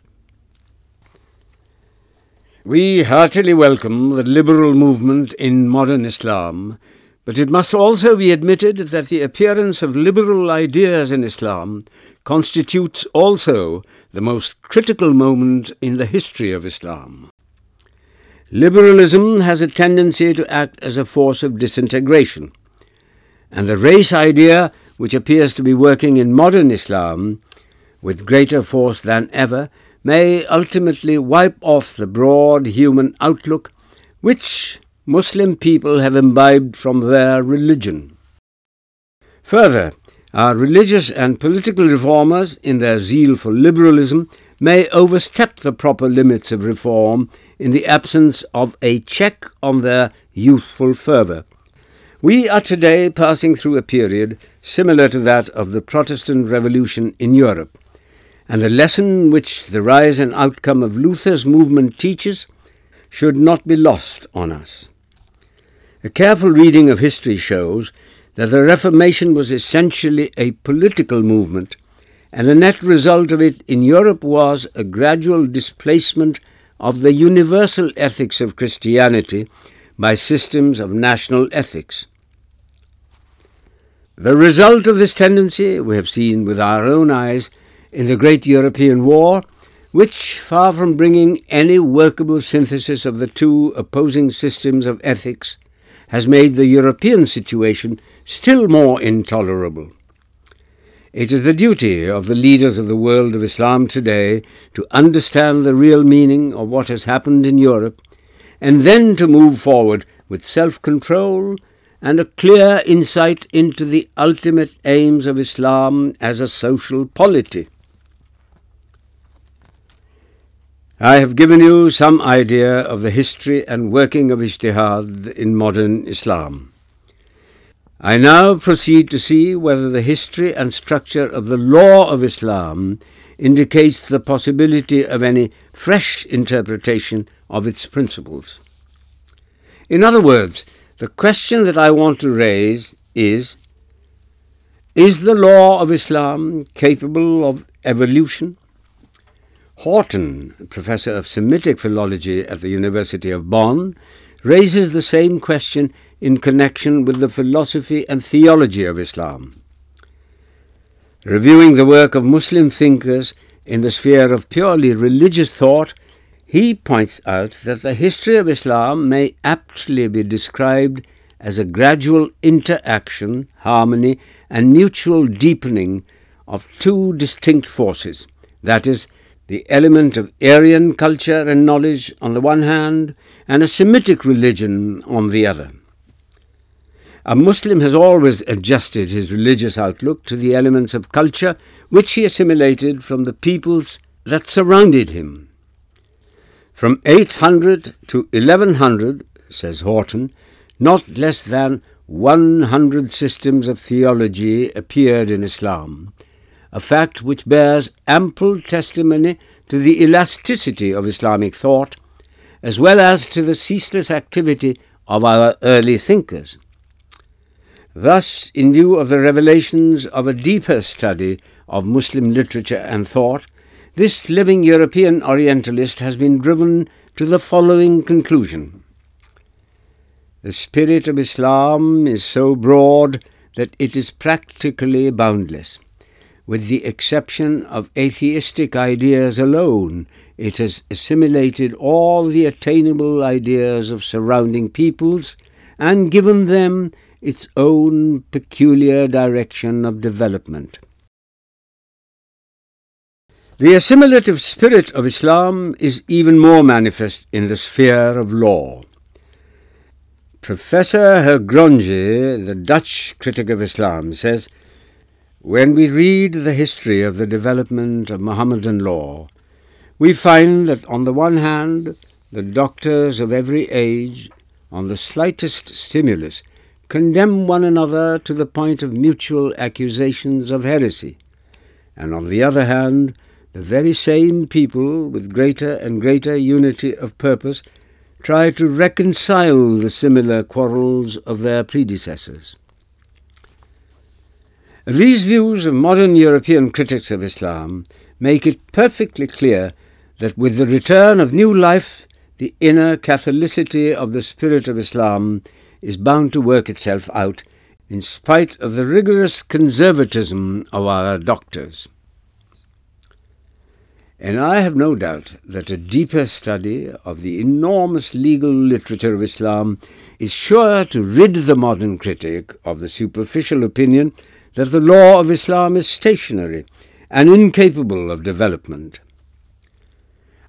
We heartily welcome the liberal movement in modern Islam but it must also be admitted that the appearance of liberal ideas in Islam constitutes also the most critical moment in the history of Islam. Liberalism has a tendency to act as a force of disintegration, and the race idea, which appears to be working in modern Islam with greater force than ever, may ultimately wipe off the broad human outlook which, Muslim people have imbibed from their religion. Further, our religious and political reformers, in their zeal for liberalism, may overstep the proper limits of reform in the absence of a check on their youthful fervour. We are today passing through a period similar to that of the Protestant Revolution in Europe, and the lesson which the rise and outcome of Luther's movement teaches should not be lost on us. A careful reading of history shows that the Reformation was essentially a political movement, and the net result of it in Europe was a gradual displacement of the universal ethics of Christianity by systems of national ethics. The result of this tendency we have seen with our own eyes in the Great European War, which, far from bringing any workable synthesis of the two opposing systems of ethics, has made the European situation still more intolerable. It is the duty of the leaders of the world of Islam today to understand the real meaning of what has happened in Europe and then to move forward with self-control and a clear insight into the ultimate aims of Islam as a social polity. I have given you some idea of the history and working of ijtihad in modern Islam. I now proceed to see whether the history and structure of the law of Islam indicates the possibility of any fresh interpretation of its principles. In other words, the question that I want to raise is the law of Islam capable of evolution? Horton, professor of Semitic philology at the University of Bonn, raises the same question in connection with the philosophy and theology of Islam. Reviewing the work of Muslim thinkers in the sphere of purely religious thought, he points out that the history of Islam may aptly be described as a gradual interaction, harmony, and mutual deepening of two distinct forces, that is, the element of Aryan culture and knowledge on the one hand, and a Semitic religion on the other. A Muslim has always adjusted his religious outlook to the elements of culture which he assimilated from the peoples that surrounded him. From 800 to 1100, says Horton, not less than 100 systems of theology appeared in Islam, a fact which bears ample testimony to the elasticity of Islamic thought, as well as to the ceaseless activity of our early thinkers. Thus, in view of the revelations of a deeper study of Muslim literature and thought, this living European Orientalist has been driven to the following conclusion. The spirit of Islam is so broad that it is practically boundless. With the exception of atheistic ideas alone, it has assimilated all the attainable ideas of surrounding peoples and given them its own peculiar direction of development. The assimilative spirit of Islam is even more manifest in the sphere of law. Professor Hergronje, the Dutch critic of Islam, says, when we read the history of the development of Mohammedan law, we find that on the one hand, the doctors of every age, on the slightest stimulus, condemn one another to the point of mutual accusations of heresy, and on the other hand, the very same people, with greater and greater unity of purpose, try to reconcile the similar quarrels of their predecessors. These views of modern European critics of Islam make it perfectly clear that with the return of new life, the inner Catholicity of the spirit of Islam is bound to work itself out in spite of the rigorous conservatism of our doctors. And I have no doubt that a deeper study of the enormous legal literature of Islam is sure to rid the modern critic of the superficial opinion that the law of Islam is stationary and incapable of development.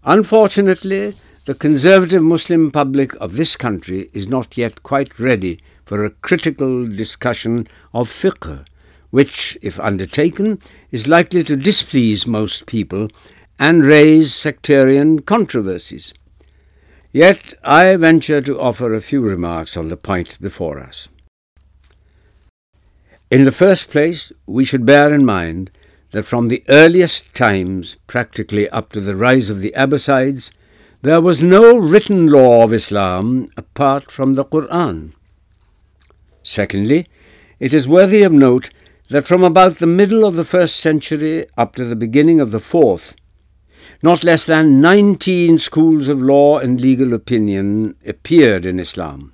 Unfortunately, the conservative Muslim public of this country is not yet quite ready for a critical discussion of fiqh, which, if undertaken, is likely to displease most people and raise sectarian controversies. Yet I venture to offer a few remarks on the point before us. In the first place, we should bear in mind that from the earliest times, practically up to the rise of the Abbasides, there was no written law of Islam apart from the Qur'an. Secondly, it is worthy of note that from about the middle of the 1st century up to the beginning of the 4th, not less than 19 schools of law and legal opinion appeared in Islam.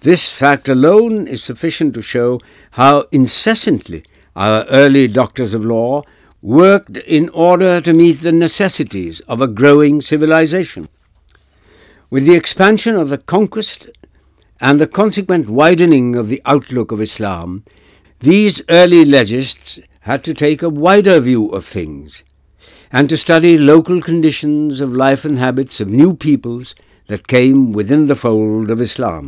This fact alone is sufficient to show how incessantly our early doctors of law worked in order to meet the necessities of a growing civilization. With the expansion of the conquest and the consequent widening of the outlook of Islam, these early legists had to take a wider view of things and to study local conditions of life and habits of new peoples that came within the fold of Islam.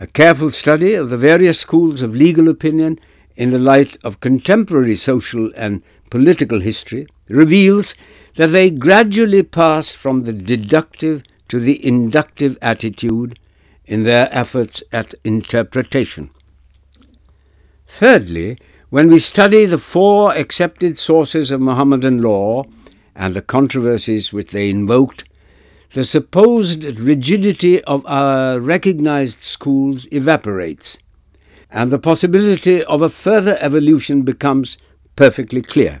A careful study of the various schools of legal opinion in the light of contemporary social and political history reveals that they gradually passed from the deductive to the inductive attitude in their efforts at interpretation. Thirdly, when we study the four accepted sources of Mohammedan law and the controversies which they invoked the supposed rigidity of our recognized schools evaporates, and the possibility of a further evolution becomes perfectly clear.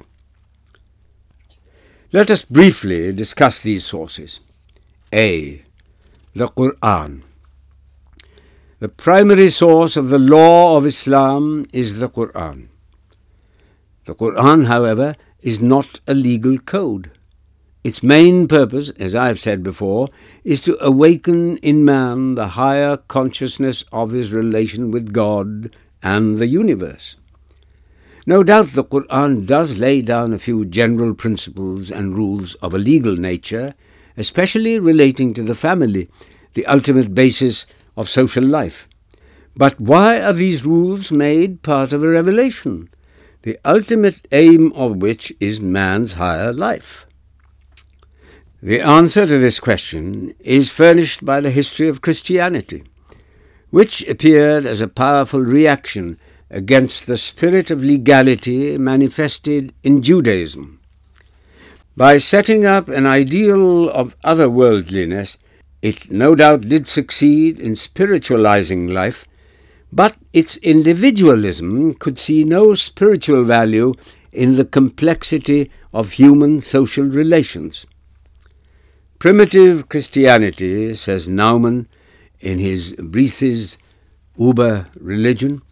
Let us briefly discuss these sources. A. The Qur'an. The primary source of the law of Islam is the Qur'an. The Qur'an, however, is not a legal code. Its main purpose, as I have said before, is to awaken in man the higher consciousness of his relation with God and the universe. No doubt the Qur'an does lay down a few general principles and rules of a legal nature, especially relating to the family, the ultimate basis of social life. But why are these rules made part of a revelation, the ultimate aim of which is man's higher life? The answer to this question is furnished by the history of Christianity, which appeared as a powerful reaction against the spirit of legality manifested in Judaism. By setting up an ideal of otherworldliness, it no doubt did succeed in spiritualizing life, but its individualism could see no spiritual value in the complexity of human social relations. Primitive Christianity, says Naumann in his Briefes über Religion,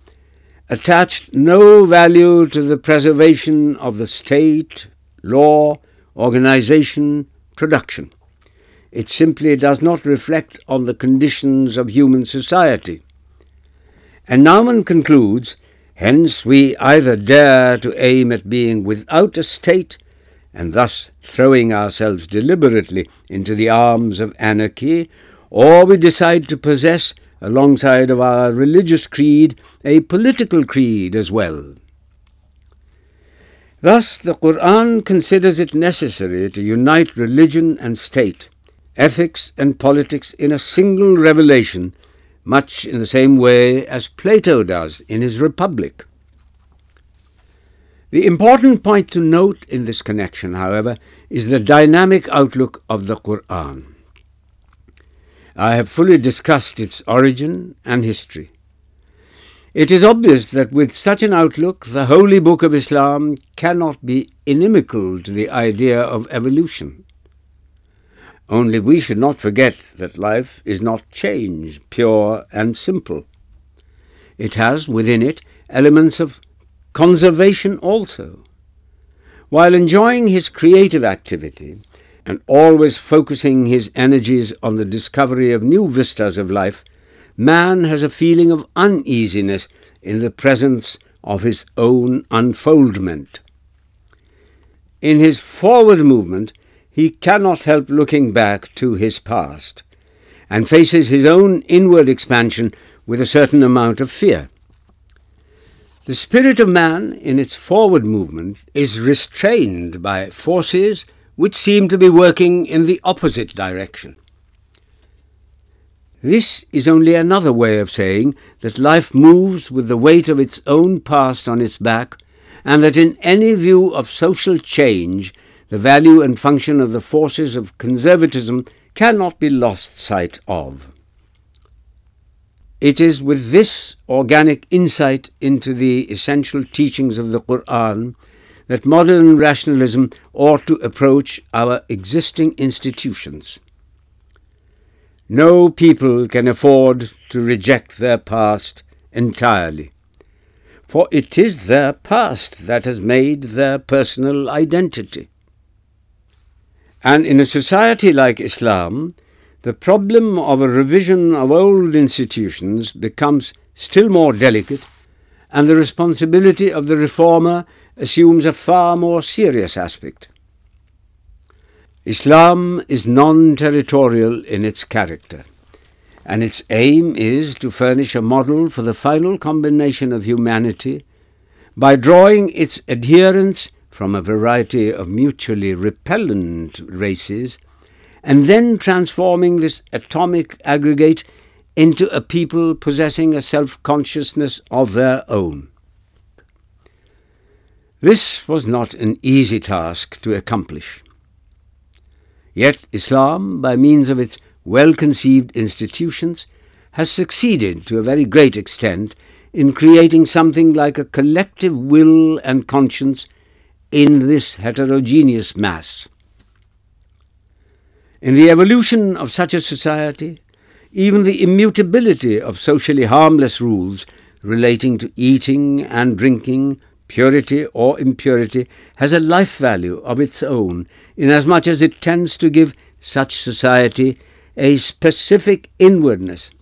attached no value to the preservation of the state, law, organization, production. It simply does not reflect on the conditions of human society. And Naumann concludes, hence we either dare to aim at being without a state and thus throwing ourselves deliberately into the arms of anarchy, or we decide to possess, alongside of our religious creed, a political creed as well. Thus, the Qur'an considers it necessary to unite religion and state, ethics and politics in a single revelation, much in the same way as Plato does in his Republic. The important point to note in this connection, however, is the dynamic outlook of the Qur'an. I have fully discussed its origin and history. It is obvious that with such an outlook, the Holy Book of Islam cannot be inimical to the idea of evolution. Only we should not forget that life is not change, pure and simple. It has within it elements of conservation also. While enjoying his creative activity and always focusing his energies on the discovery of new vistas of life, man has a feeling of uneasiness in the presence of his own unfoldment. In his forward movement, he cannot help looking back to his past and faces his own inward expansion with a certain amount of fear. The spirit of man, in its forward movement, is restrained by forces which seem to be working in the opposite direction. This is only another way of saying that life moves with the weight of its own past on its back, and that in any view of social change, the value and function of the forces of conservatism cannot be lost sight of. It is with this organic insight into the essential teachings of the Qur'an that modern rationalism ought to approach our existing institutions. No people can afford to reject their past entirely, for it is their past that has made their personal identity. And in a society like Islam, the problem of a revision of old institutions becomes still more delicate, and the responsibility of the reformer assumes a far more serious aspect. Islam is non-territorial in its character, and its aim is to furnish a model for the final combination of humanity by drawing its adherents from a variety of mutually repellent races and then transforming this atomic aggregate into a people possessing a self-consciousness of their own. This was not an easy task to accomplish. Yet Islam, by means of its well-conceived institutions, has succeeded to a very great extent in creating something like a collective will and conscience in this heterogeneous mass. In the evolution of such a society, even the immutability of socially harmless rules relating to eating and drinking, purity or impurity, has a life value of its own, inasmuch as it tends to give such society a specific inwardness,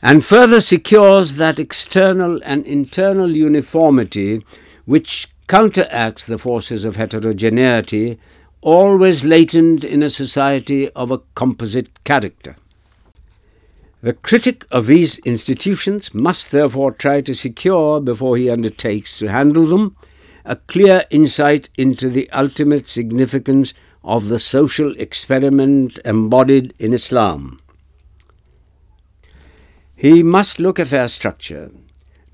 and further secures that external and internal uniformity which counteracts the forces of heterogeneity always latent in a society of a composite character. The critic of these institutions must therefore try to secure, before he undertakes to handle them, a clear insight into the ultimate significance of the social experiment embodied in Islam. He must look at their structure,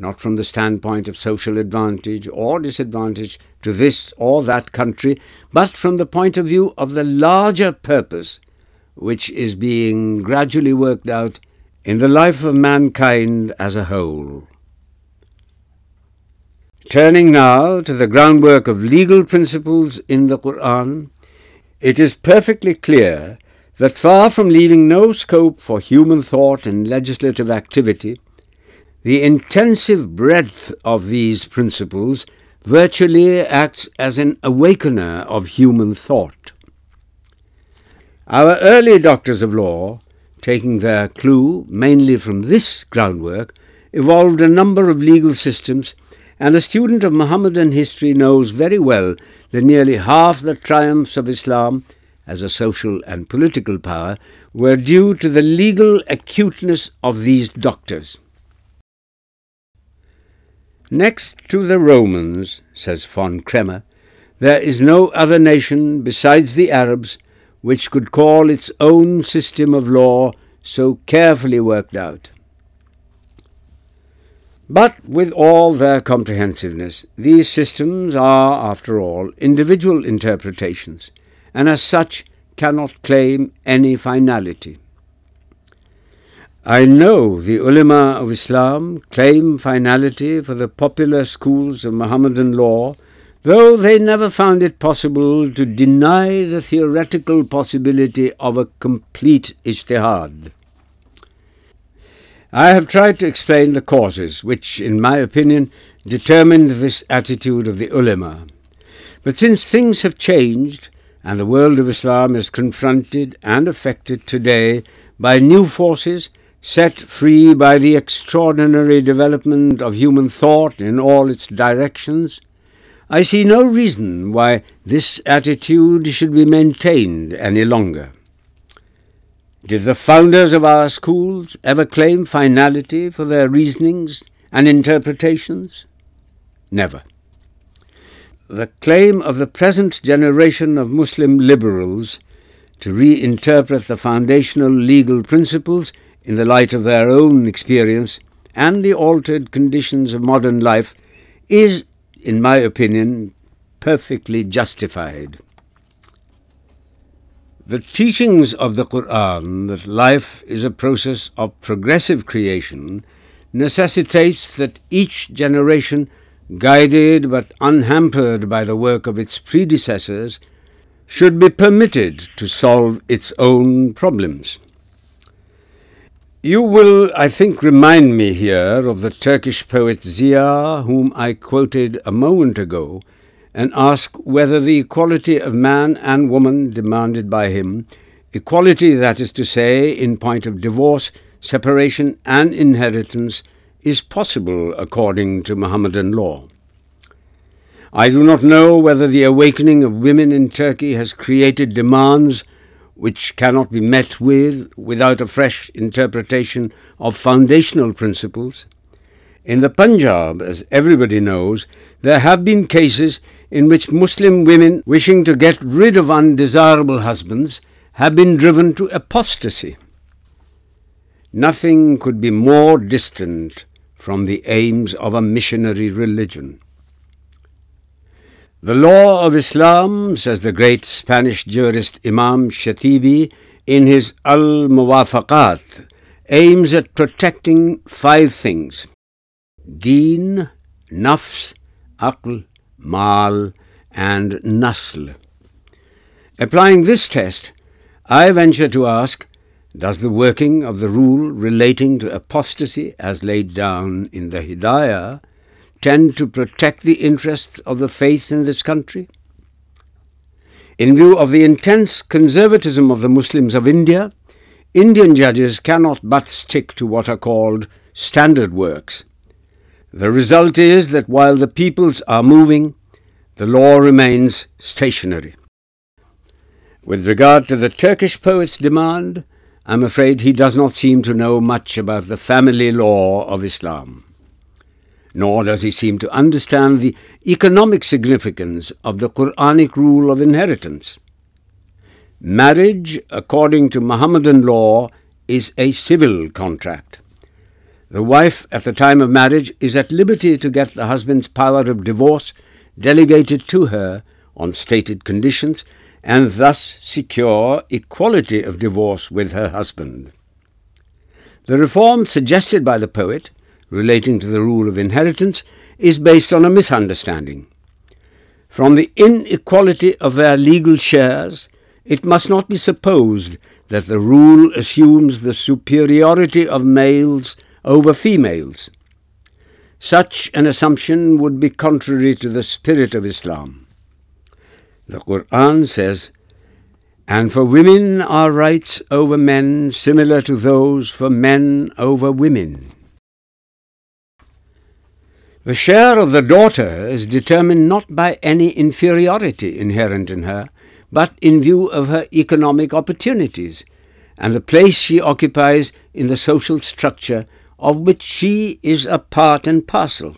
not from the standpoint of social advantage or disadvantage to this or that country, but from the point of view of the larger purpose which is being gradually worked out in the life of mankind as a whole. Turning now to the groundwork of legal principles in the Quran, it is perfectly clear that far from leaving no scope for human thought and legislative activity, the intensive breadth of these principles virtually acts as an awakener of human thought. Our early doctors of law, taking their clue mainly from this groundwork, evolved a number of legal systems, and a student of Mohammedan history knows very well that nearly half the triumphs of Islam as a social and political power were due to the legal acuteness of these doctors. Next to the Romans, says von Kremer, there is no other nation besides the Arabs which could call its own system of law so carefully worked out. But with all their comprehensiveness, these systems are, after all, individual interpretations, and as such cannot claim any finality. I know the ulema of Islam claim finality for the popular schools of Mohammedan law, though they never found it possible to deny the theoretical possibility of a complete ijtihad. I have tried to explain the causes which, in my opinion, determined this attitude of the ulema. But since things have changed, and the world of Islam is confronted and affected today by new forces set free by the extraordinary development of human thought in all its directions, I see no reason why this attitude should be maintained any longer. Did the founders of our schools ever claim finality for their reasonings and interpretations? Never. The claim of the present generation of Muslim liberals to reinterpret the foundational legal principles in the light of their own experience and the altered conditions of modern life is, in my opinion, perfectly justified. The teachings of the Qur'an that life is a process of progressive creation necessitates that each generation, guided but unhampered by the work of its predecessors, should be permitted to solve its own problems. You will, I think, remind me here of the Turkish poet Ziya, whom I quoted a moment ago, and ask whether the equality of man and woman demanded by him, equality, that is to say, in point of divorce, separation and inheritance, is possible according to Mohammedan law. I do not know whether the awakening of women in Turkey has created demands which cannot be met with without a fresh interpretation of foundational principles. In the Punjab, as everybody knows, there have been cases in which Muslim women wishing to get rid of undesirable husbands have been driven to apostasy. Nothing could be more distant from the aims of a missionary religion. The law Islam the great Spanish jurist Imam Shatibi in his al Muwafaqat aims a protecting five things نفس عقل مال and نسل applying this test I venture to ask does the working of the rule relating to apostasy laid down in the Hidaya tend to protect the interests of the faith in this country. In view of the intense conservatism of the Muslims of India, Indian judges cannot but stick to what are called standard works. The result is that while the peoples are moving, the law remains stationary. With regard to the Turkish poet's demand, I'm afraid he does not seem to know much about the family law of Islam. Nor does he seem to understand the economic significance of the Quranic rule of inheritance. Marriage, according to Mohammedan law, is a civil contract. The wife, at the time of marriage, is at liberty to get the husband's power of divorce delegated to her on stated conditions, and thus secure equality of divorce with her husband. The reform suggested by the poet relating to the rule of inheritance is based on a misunderstanding. From the inequality of their legal shares, it must not be supposed that the rule assumes the superiority of males over females. Such an assumption would be contrary to the spirit of Islam. The Quran says, "And for women are rights over men similar to those for men over women." The share of the daughter is determined not by any inferiority inherent in her, but in view of her economic opportunities and the place she occupies in the social structure of which she is a part and parcel.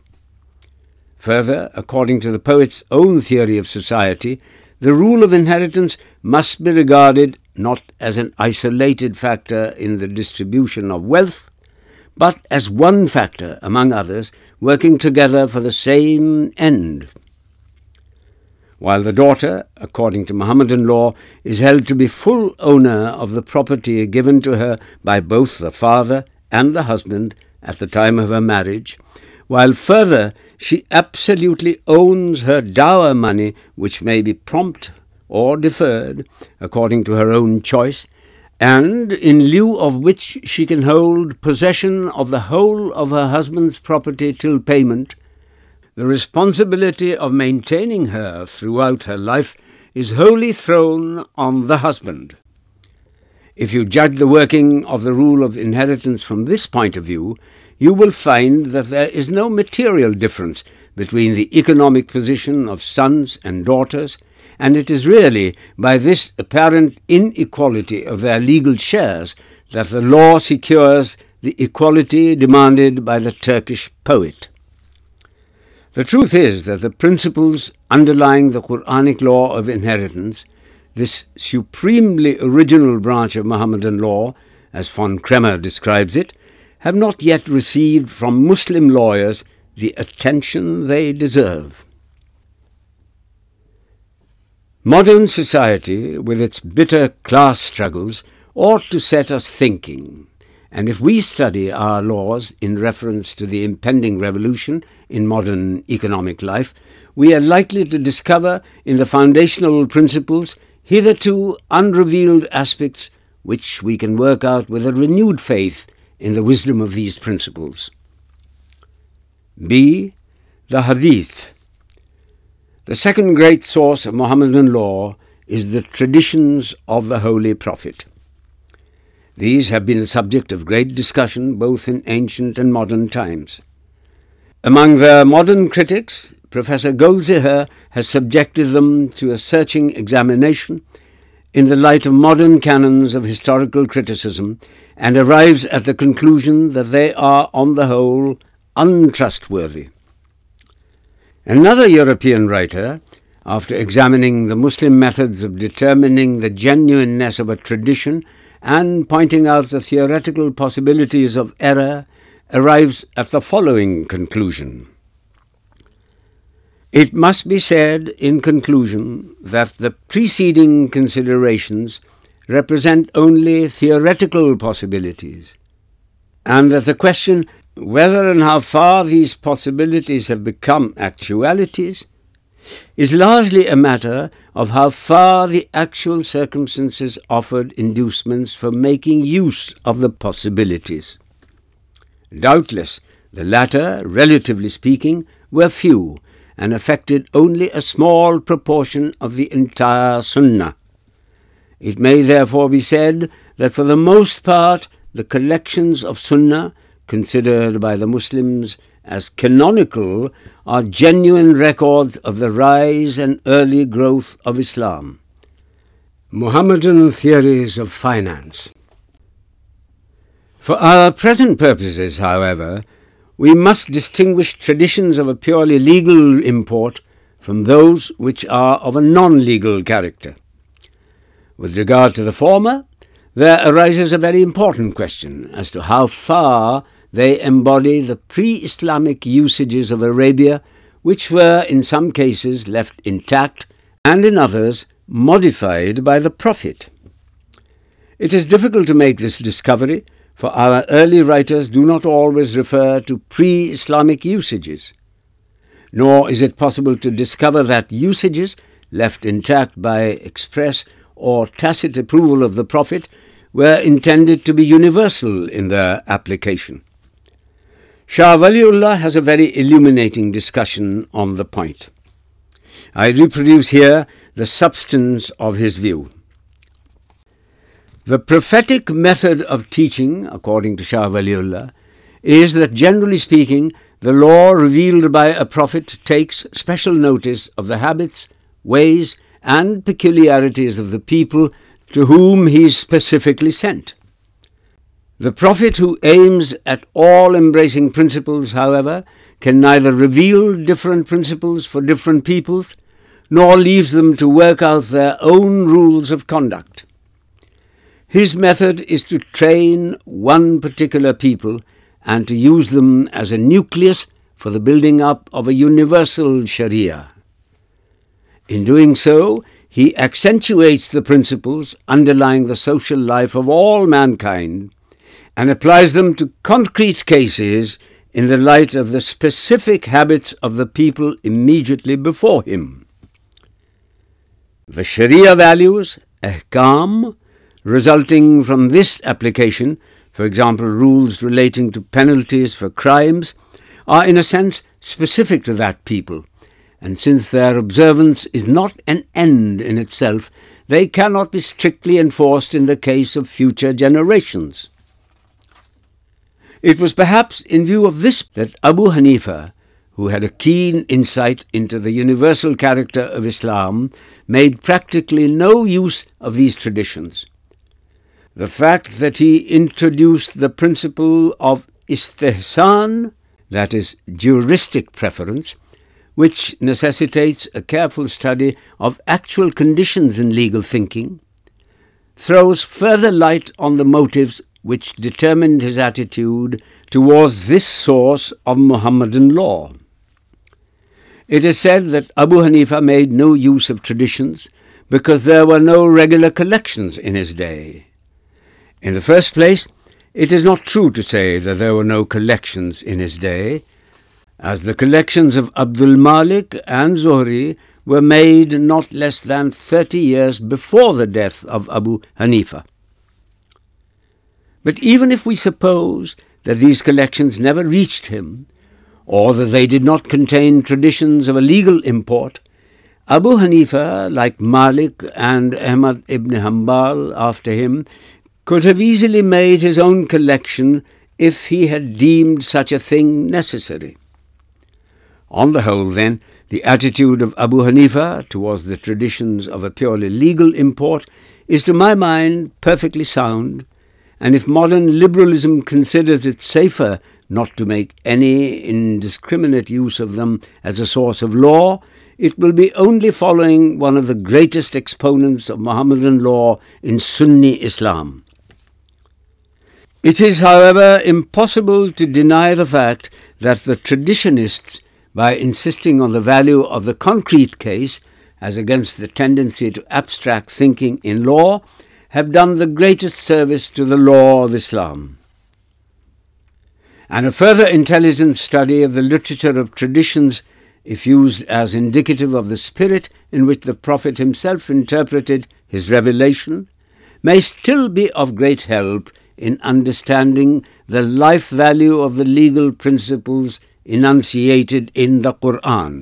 Further, according to the poet's own theory of society, the rule of inheritance must be regarded not as an isolated factor in the distribution of wealth, but as one factor, among others, working together for the same end. While the daughter, according to Mohammedan law, is held to be full owner of the property given to her by both the father and the husband at the time of her marriage, while further she absolutely owns her dower money, which may be prompt or deferred according to her own choice, and in lieu of which she can hold possession of the whole of her husband's property till payment, the responsibility of maintaining her throughout her life is wholly thrown on the husband. If you judge the working of the rule of inheritance from this point of view, you will find that there is no material difference between the economic position of sons and daughters and it is really by this apparent inequality of their legal shares that the law secures the equality demanded by the Turkish poet. The truth is that the principles underlying the Quranic law of inheritance, this supremely original branch of Mohammedan law, as von Kremer describes it, have not yet received from Muslim lawyers the attention they deserve. Modern society, with its bitter class struggles, ought to set us thinking, and if we study our laws in reference to the impending revolution in modern economic life, we are likely to discover in the foundational principles hitherto unrevealed aspects which we can work out with a renewed faith in the wisdom of these principles. B. The Hadith. The second great source of Mohammedan law is the traditions of the Holy Prophet. These have been the subject of great discussion both in ancient and modern times. Among the modern critics, Professor Goldziher has subjected them to a searching examination in the light of modern canons of historical criticism and arrives at the conclusion that they are, on the whole, untrustworthy. Another European writer, after examining the Muslim methods of determining the genuineness of a tradition and pointing out the theoretical possibilities of error, arrives at the following conclusion. It must be said in conclusion that the preceding considerations represent only theoretical possibilities, and that the question whether and how far these possibilities have become actualities is largely a matter of how far the actual circumstances offered inducements for making use of the possibilities. Doubtless, the latter, relatively speaking, were few and affected only a small proportion of the entire Sunnah. It may therefore be said that for the most part the collections of Sunnah considered by the Muslims as canonical, are genuine records of the rise and early growth of Islam. Mohammedan theories of finance. For our present purposes, however, we must distinguish traditions of a purely legal import from those which are of a non-legal character. With regard to the former, there arises a very important question as to how far they embody the pre-Islamic usages of Arabia, which were in some cases left intact and in others modified by the Prophet. It is difficult to make this discovery, for our early writers do not always refer to pre-Islamic usages. Nor is it possible to discover that usages left intact by express or tacit approval of the Prophet were intended to be universal in their application. Shah Waliullah has a very illuminating discussion on the point. I reproduce here the substance of his view. The prophetic method of teaching, according to Shah Waliullah, is that, generally speaking, the law revealed by a prophet takes special notice of the habits, ways, and peculiarities of the people to whom he is specifically sent. The prophet who aims at all-embracing principles, however, can neither reveal different principles for different peoples, nor leave them to work out their own rules of conduct. His method is to train one particular people and to use them as a nucleus for the building up of a universal Sharia. In doing so, he accentuates the principles underlying the social life of all mankind and applies them to concrete cases in the light of the specific habits of the people immediately before him. The Sharia values, ahkam, resulting from this application, for example, rules relating to penalties for crimes, are in a sense specific to that people, and since their observance is not an end in itself, they cannot be strictly enforced in the case of future generations. It was perhaps in view of this that Abu Hanifa, who had a keen insight into the universal character of Islam, made practically no use of these traditions. The fact that he introduced the principle of istihsan, that is, juristic preference, which necessitates a careful study of actual conditions in legal thinking, throws further light on the motives which determined his attitude towards this source of Muhammadan law. It is said that Abu Hanifa made no use of traditions because there were no regular collections in his day. In the first place, it is not true to say that there were no collections in his day, as the collections of Abdul Malik and Zuhri were made not less than 30 years before the death of Abu Hanifa. But even if we suppose that these collections never reached him, or that they did not contain traditions of a legal import, Abu Hanifa, like Malik and Ahmad ibn Hanbal after him, could have easily made his own collection if he had deemed such a thing necessary. On the whole, then, the attitude of Abu Hanifa towards the traditions of a purely legal import is, to my mind, perfectly sound and if modern liberalism considers it safer not to make any indiscriminate use of them as a source of law, it will be only following one of the greatest exponents of Mohammedan law in Sunni Islam. It is, however, impossible to deny the fact that the traditionists, by insisting on the value of the concrete case as against the tendency to abstract thinking in law, have done the greatest service to the law of Islam. And a further intelligent study of the literature of traditions, if used as indicative of the spirit in which the Prophet himself interpreted his revelation, may still be of great help in understanding the life value of the legal principles enunciated in the Qur'an.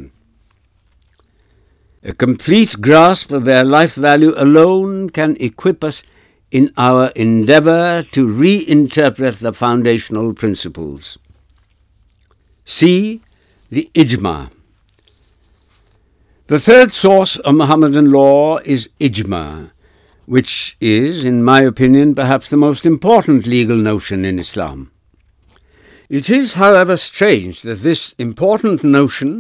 A complete grasp the life value alone can equip us in our endeavour to reinterpret the foundational principles see the ijma the third سوس ا محمد ان law is ijma which is in my opinion ہیوز the most important legal notion in Islam it is however strange this important notion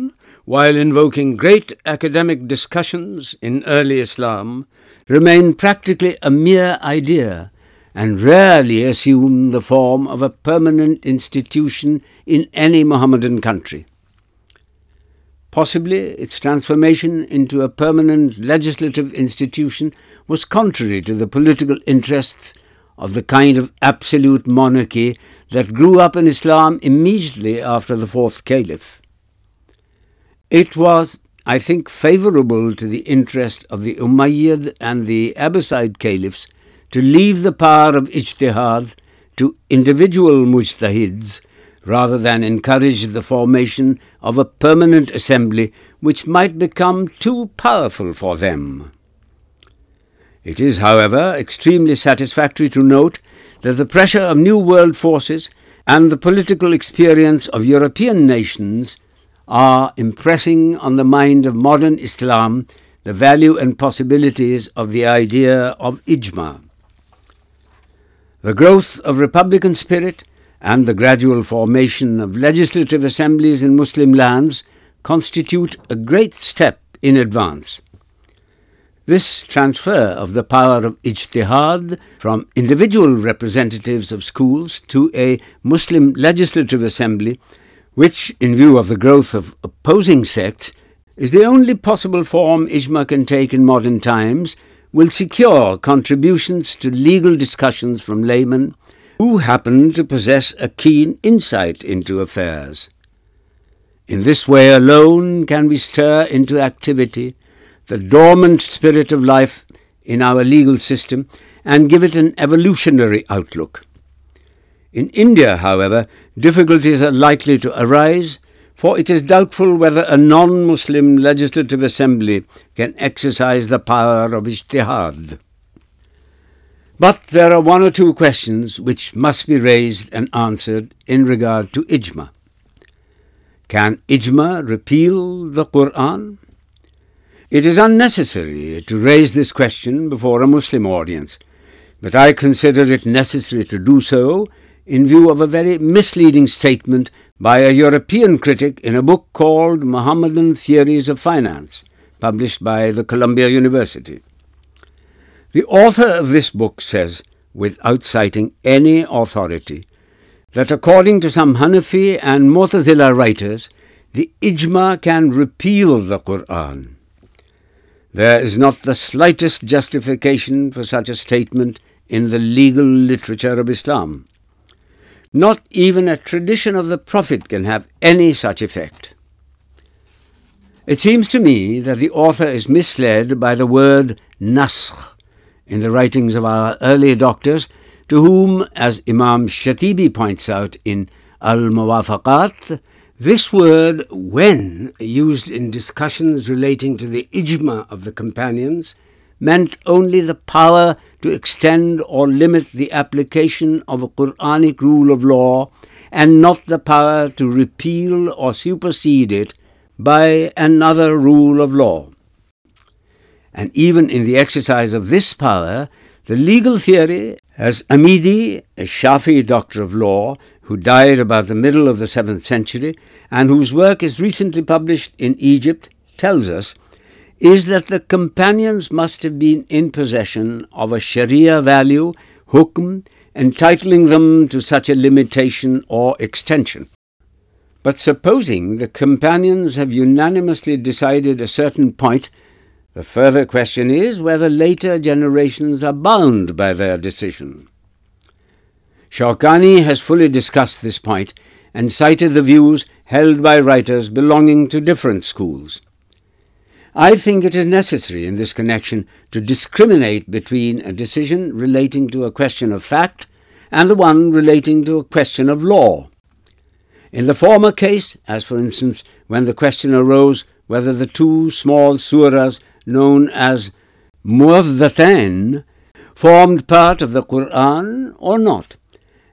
while invoking great academic discussions in early Islam, remain practically a mere idea and rarely assume the form of a permanent institution in any Mohammedan country. Possibly its transformation into a permanent legislative institution was contrary to the political interests of the kind of absolute monarchy that grew up in Islam immediately after the fourth caliph. It was, I think, favorable to the interest of the Umayyad and the Abbasid caliphs to leave the power of ijtihad to individual mujtahids rather than encourage the formation of a permanent assembly which might become too powerful for them. It is, however, extremely satisfactory to note that the pressure of new world forces and the political experience of European nations are impressing on the mind of modern Islam the value and possibilities of the idea of ijma. The growth of republican spirit and the gradual formation of legislative assemblies in Muslim lands constitute a great step in advance. This transfer of the power of ijtihad from individual representatives of schools to a Muslim legislative assembly which, in view of the growth of opposing sects, is the only possible form IJMA can take in modern times, will secure contributions to legal discussions from laymen who happen to possess a keen insight into affairs. In this way alone can we stir into activity the dormant spirit of life in our legal system and give it an evolutionary outlook. In India, however, difficulties are likely to arise for it is doubtful whether a non Muslim legislative assembly can exercise the power of اشتہاد but there are one or two questions which must be raised and answered in regard to ijma can ijma repeal the Quran it is unnecessary to raise this question before a Muslim audience but I consider it necessary to do so in view of a very misleading statement by a European critic in a book called Mohammedan Theories of Finance, published by the Columbia University. The author of this book says, without citing any authority, that according to some Hanafi and Mu'tazila writers, the ijma can repeal the Qur'an. There is not the slightest justification for such a statement in the legal literature of Islam. Not even a tradition of the Prophet can have any such effect it seems to me the author is misled by the word نسخ in the writing early doctors to whom as Imam Shatibi points out انموافقات this word when used in discussion relating to the ijma of the companions meant only the power to extend or limit the application آفرک rule of law and not the power to repeal or supersede by another rule of law and even in exercise of this power the legal theories Amidi Shafi doctor of law who died by the middle of the seven century and whose work is recently published in Egypt's is that the companions must have been in possession of a Sharia value, hukm, entitling them to such a limitation or extension. But supposing the companions have unanimously decided a certain point, the further question is whether later generations are bound by their decision. Shawkani has fully discussed this point and cited the views held by writers belonging to different schools. I think it is necessary in this connection to discriminate between a decision relating to a question of fact and the one relating to a question of law. In the former case, as for instance when the question arose whether the two small surahs known as Muawwidhatayn formed part of the Qur'an or not,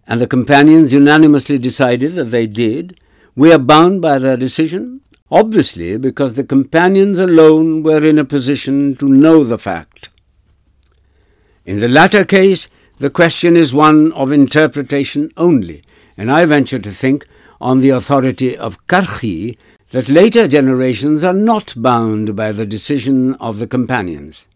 and the companions unanimously decided that they did, we are bound by their decision obviously because the companions alone were in a position to know the fact. In the latter case, the question is one of interpretation only, and I venture to think, on the authority of Karchi, that later generations are not bound by the decision of the companions.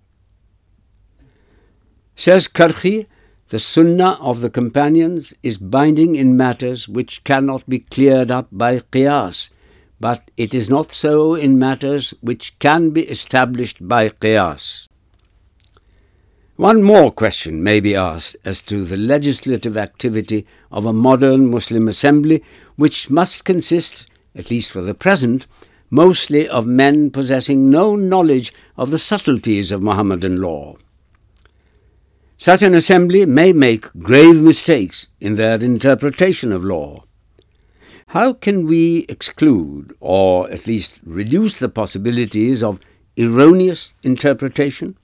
Says Karchi, the sunnah of the companions is binding in matters which cannot be cleared up by qiyas, but it is not so in matters which can be established by qiyas. One more question may be asked as to the legislative activity of a modern Muslim assembly, which must consist, at least for the present, mostly of men possessing no knowledge of the subtleties of Mohammedan law. Such an assembly may make grave mistakes in their interpretation of law. How can we exclude or at least reduce the possibilities of erroneous interpretation?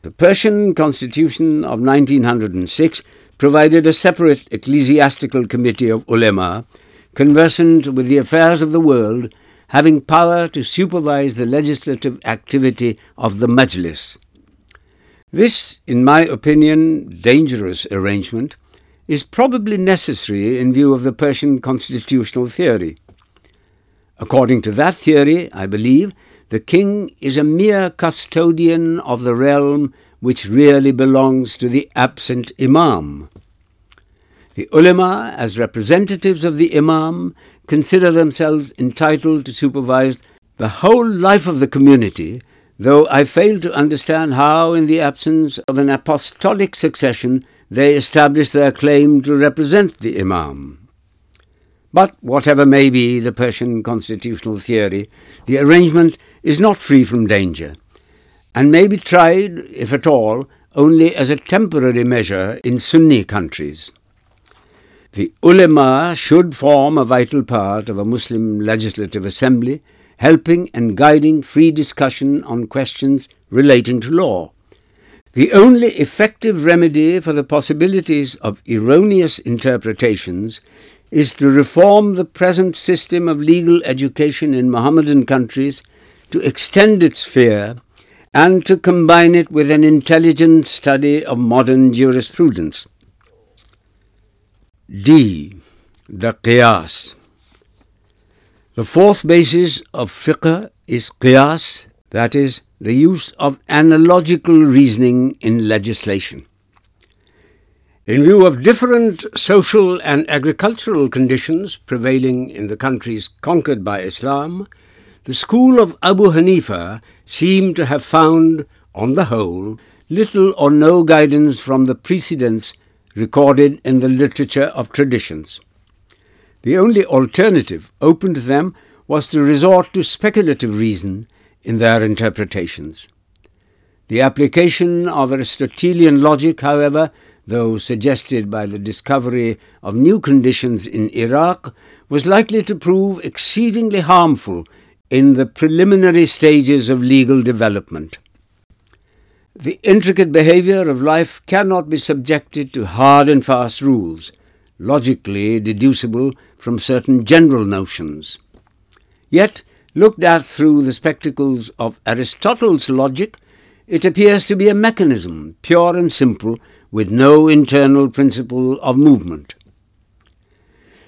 The Persian Constitution of 1906 provided a separate ecclesiastical committee of ulema, conversant with the affairs of the world, having power to supervise the legislative activity of the Majlis. This, in my opinion, dangerous arrangement is probably necessary in view of the Persian constitutional theory. According to that theory, I believe, the king is a mere custodian of the realm which really belongs to the absent imam. The ulema, as representatives of the imam, consider themselves entitled to supervise the whole life of the community, though I fail to understand how, in the absence of an apostolic succession, they establish their claim to represent the Imam. But whatever may be the Persian constitutional theory, the arrangement is not free from danger and may be tried, if at all, only as a temporary measure in Sunni countries. The ulema should form a vital part of a Muslim legislative assembly, helping and guiding free discussion on questions relating to law. The only effective remedy for the possibilities of erroneous interpretations is to reform the present system of legal education in Mohammedan countries to extend its sphere and to combine it with an intelligent study of modern jurisprudence the the قیاس the fourth bases of فکر از قیاس that is, the use of analogical reasoning in legislation. In view of different social and agricultural conditions prevailing in the countries conquered by Islam, the school of Abu Hanifa seemed to have found, on the whole, little or no guidance from the precedents recorded in the literature of traditions. The only alternative open to them was to resort to speculative reason in their interpretations. The application of Aristotelian logic, however, though suggested by the discovery of new conditions in Iraq, was likely to prove exceedingly harmful in the preliminary stages of legal development. The intricate behavior of life cannot be subjected to hard and fast rules, logically deducible from certain general notions. Yet Looked at through the spectacles of Aristotle's logic, it appears to be a mechanism, pure and simple, with no internal principle of movement.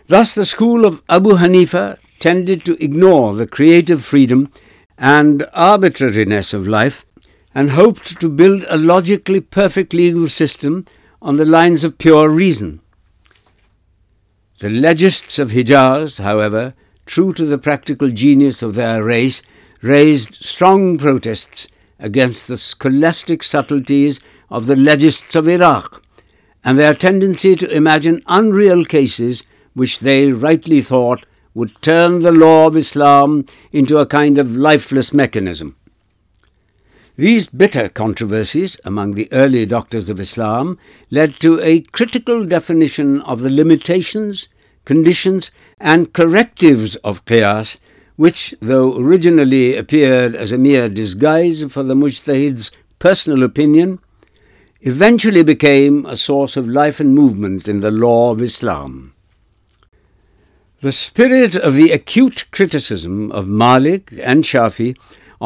Thus, the school of Abu Hanifa tended to ignore the creative freedom and arbitrariness of life and hoped to build a logically perfect legal system on the lines of pure reason. The legists of Hijaz, however, true to the practical genius of their race, raised strong protests against the scholastic subtleties of the legists of Iraq and their tendency to imagine unreal cases which they rightly thought would turn the law of Islam into a kind of lifeless mechanism. These bitter controversies among the early doctors of Islam led to a critical definition of the limitations, conditions and correctives of قیاس which the originally appear as a mere disguise for the مجتحد personal opinion eventually became a source of life and movement in the law of Islam the spirit of the acute criticism of Malik and Shafi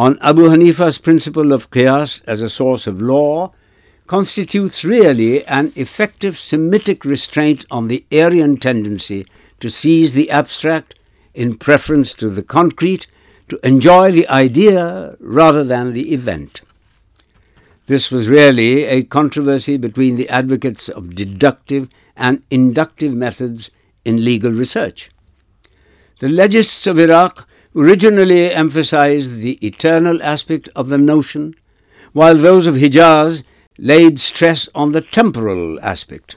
on Abu Hanifa his principle of chaos as a source of law constitutes really an effective Semitic restraint on the Aryan tendency to seize the abstract in preference to the concrete, to enjoy the idea rather than the event. This was really a controversy between the advocates of deductive and inductive methods in legal research. The legists of Iraq originally emphasized the eternal aspect of the notion, while those of Hijaz laid stress on the temporal aspect.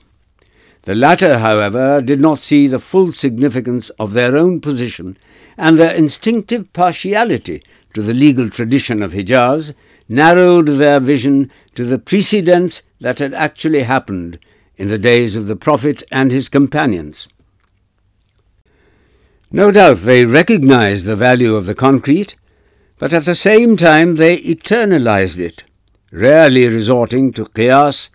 The latter, however, did not see the full significance of their own position, and their instinctive partiality to the legal tradition of Hijaz narrowed their vision to the precedents that had actually happened in the days of the Prophet and his companions. No doubt they recognized the value of the concrete, but at the same time they eternalized it, rarely resorting to qiyas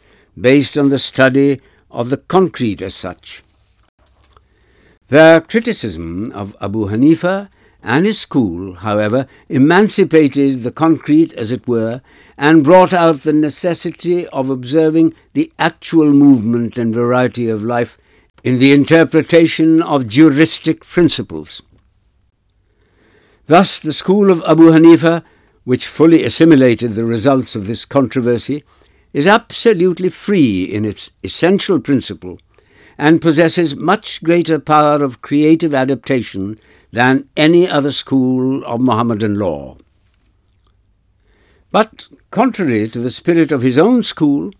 based on the study of the concrete as such. The criticism of Abu Hanifa and his school, however, emancipated the concrete, as it were, and brought out the necessity of observing the actual movement and variety of life in the interpretation of juristic principles. Thus, the school of Abu Hanifa, which fully assimilated the results of this controversy, is absolutely free in its essential principle and possesses much greater power of creative adaptation than any other school of Mohammedan law. But, contrary to the spirit of his own school,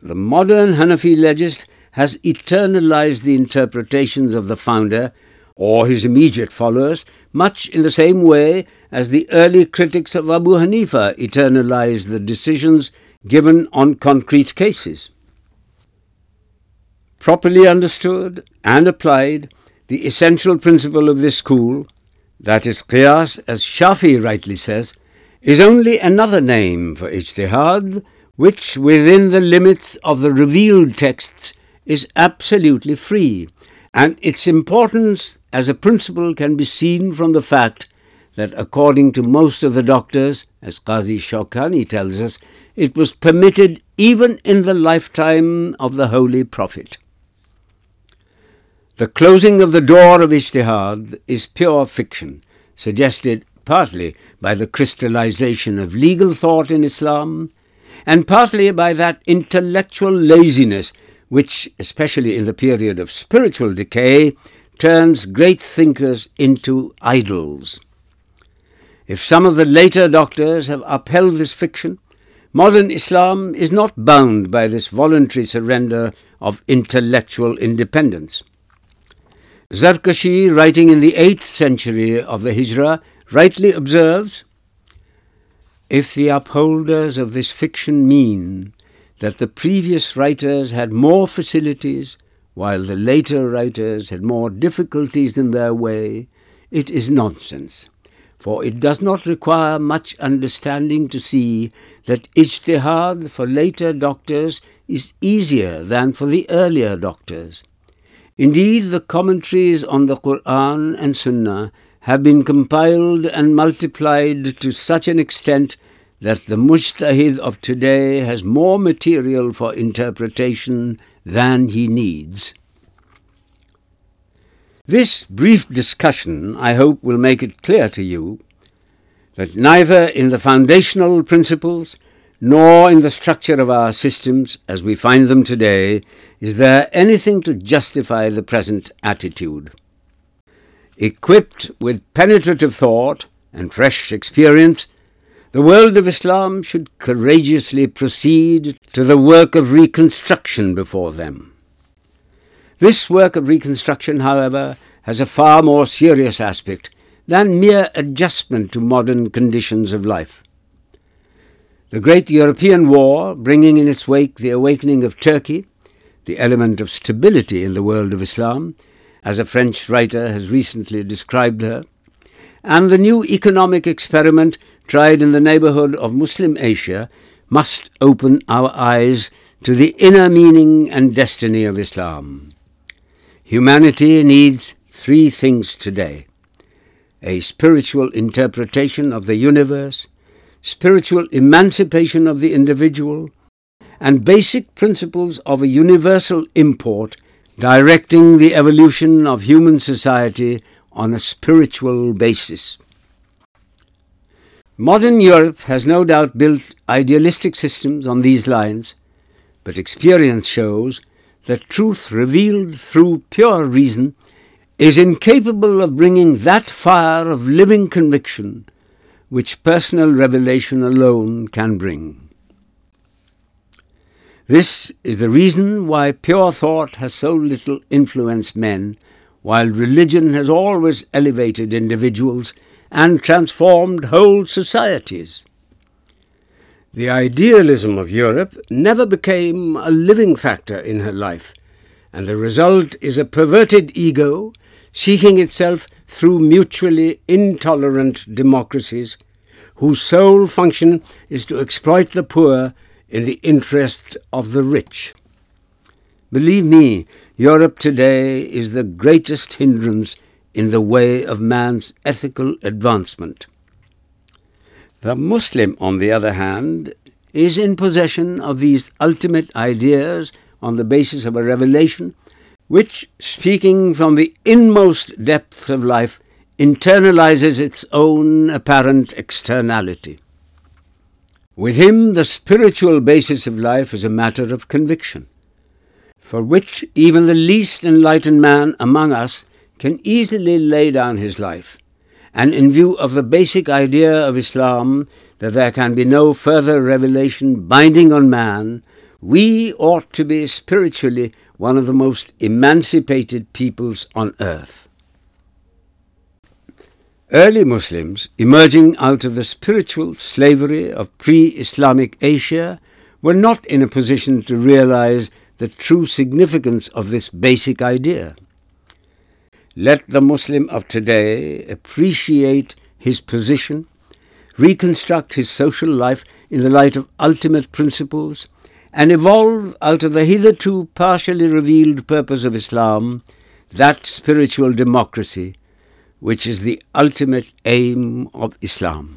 the modern Hanafi legist has eternalized the interpretations of the founder or his immediate followers, much in the same way as the early critics of Abu Hanifa eternalized the decisions given on concrete cases properly understood and applied the essential principle of the school that is قیاس as Shafi rightly says is only another name for اشتہاد within the limits of the revealed texts is absolutely free and its importance as a principle can be seen from the fact that according to most of the doctors as Qazi Shaukani L It was permitted even in the lifetime of the Holy Prophet. The closing of the door of ijtihad is pure fiction, suggested partly by the crystallization of legal thought in Islam, and partly by that intellectual laziness which, especially in the period of spiritual decay, turns great thinkers into idols. If some of the later doctors have upheld this fiction, Modern Islam is not bound by this voluntary surrender of intellectual independence. Zarkashi, writing in the 8th century of the Hijra, rightly observes, "If the upholders of this fiction mean that the previous writers had more facilities, while the later writers had more difficulties in their way, it is nonsense for it does not require much understanding to see that ijtihad for later doctors is easier than for the earlier doctors. Indeed, the commentaries on the Qur'an and Sunnah have been compiled and multiplied to such an extent that the mujtahid of today has more material for interpretation than he needs. This brief discussion, I hope, will make it clear to you that neither in the foundational principles nor in the structure of our systems as we find them today is there anything to justify the present attitude. Equipped with penetrative thought and fresh experience, the world of Islam should courageously proceed to the work of reconstruction before them. This work of reconstruction, however, has a far more serious aspect than mere adjustment to modern conditions of life. The Great European War, bringing in its wake the awakening of Turkey, the element of stability in the world of Islam, as a French writer has recently described her, and the new economic experiment tried in the neighbourhood of Muslim Asia must open our eyes to the inner meaning and destiny of Islam. Humanity needs three things today: a spiritual interpretation of the universe, spiritual emancipation of the individual, and basic principles of a universal import directing the evolution of human society on a spiritual basis. Modern Europe has no doubt built idealistic systems on these lines, but experience shows that truth revealed through pure reason is incapable of bringing that fire of living conviction which personal revelation alone can bring. This is the reason why pure thought has so little influenced men, while religion has always elevated individuals and transformed whole societies. The idealism of Europe never became a living factor in her life, and the result is a perverted ego seeking itself through mutually intolerant democracies whose sole function is to exploit the poor in the interest of the rich. Believe me, Europe today is the greatest hindrance in the way of man's ethical advancement. The Muslim, on the other hand, is in possession of these ultimate ideas on the basis of a revelation which, speaking from the inmost depths of life, internalizes its own apparent externality. With him, the spiritual basis of life is a matter of conviction, for which even the least enlightened man among us can easily lay down his life, and in view of the basic idea of Islam that there can be no further revelation binding on man, we ought to be spiritually one of the most emancipated peoples on earth. Early Muslims, emerging out of the spiritual slavery of pre-Islamic Asia, were not in a position to realize the true significance of this basic idea. Let the Muslim of today appreciate his position, reconstruct his social life in the light of ultimate principles, and evolve out of the hitherto partially revealed purpose of Islam that spiritual democracy which is the ultimate aim of Islam.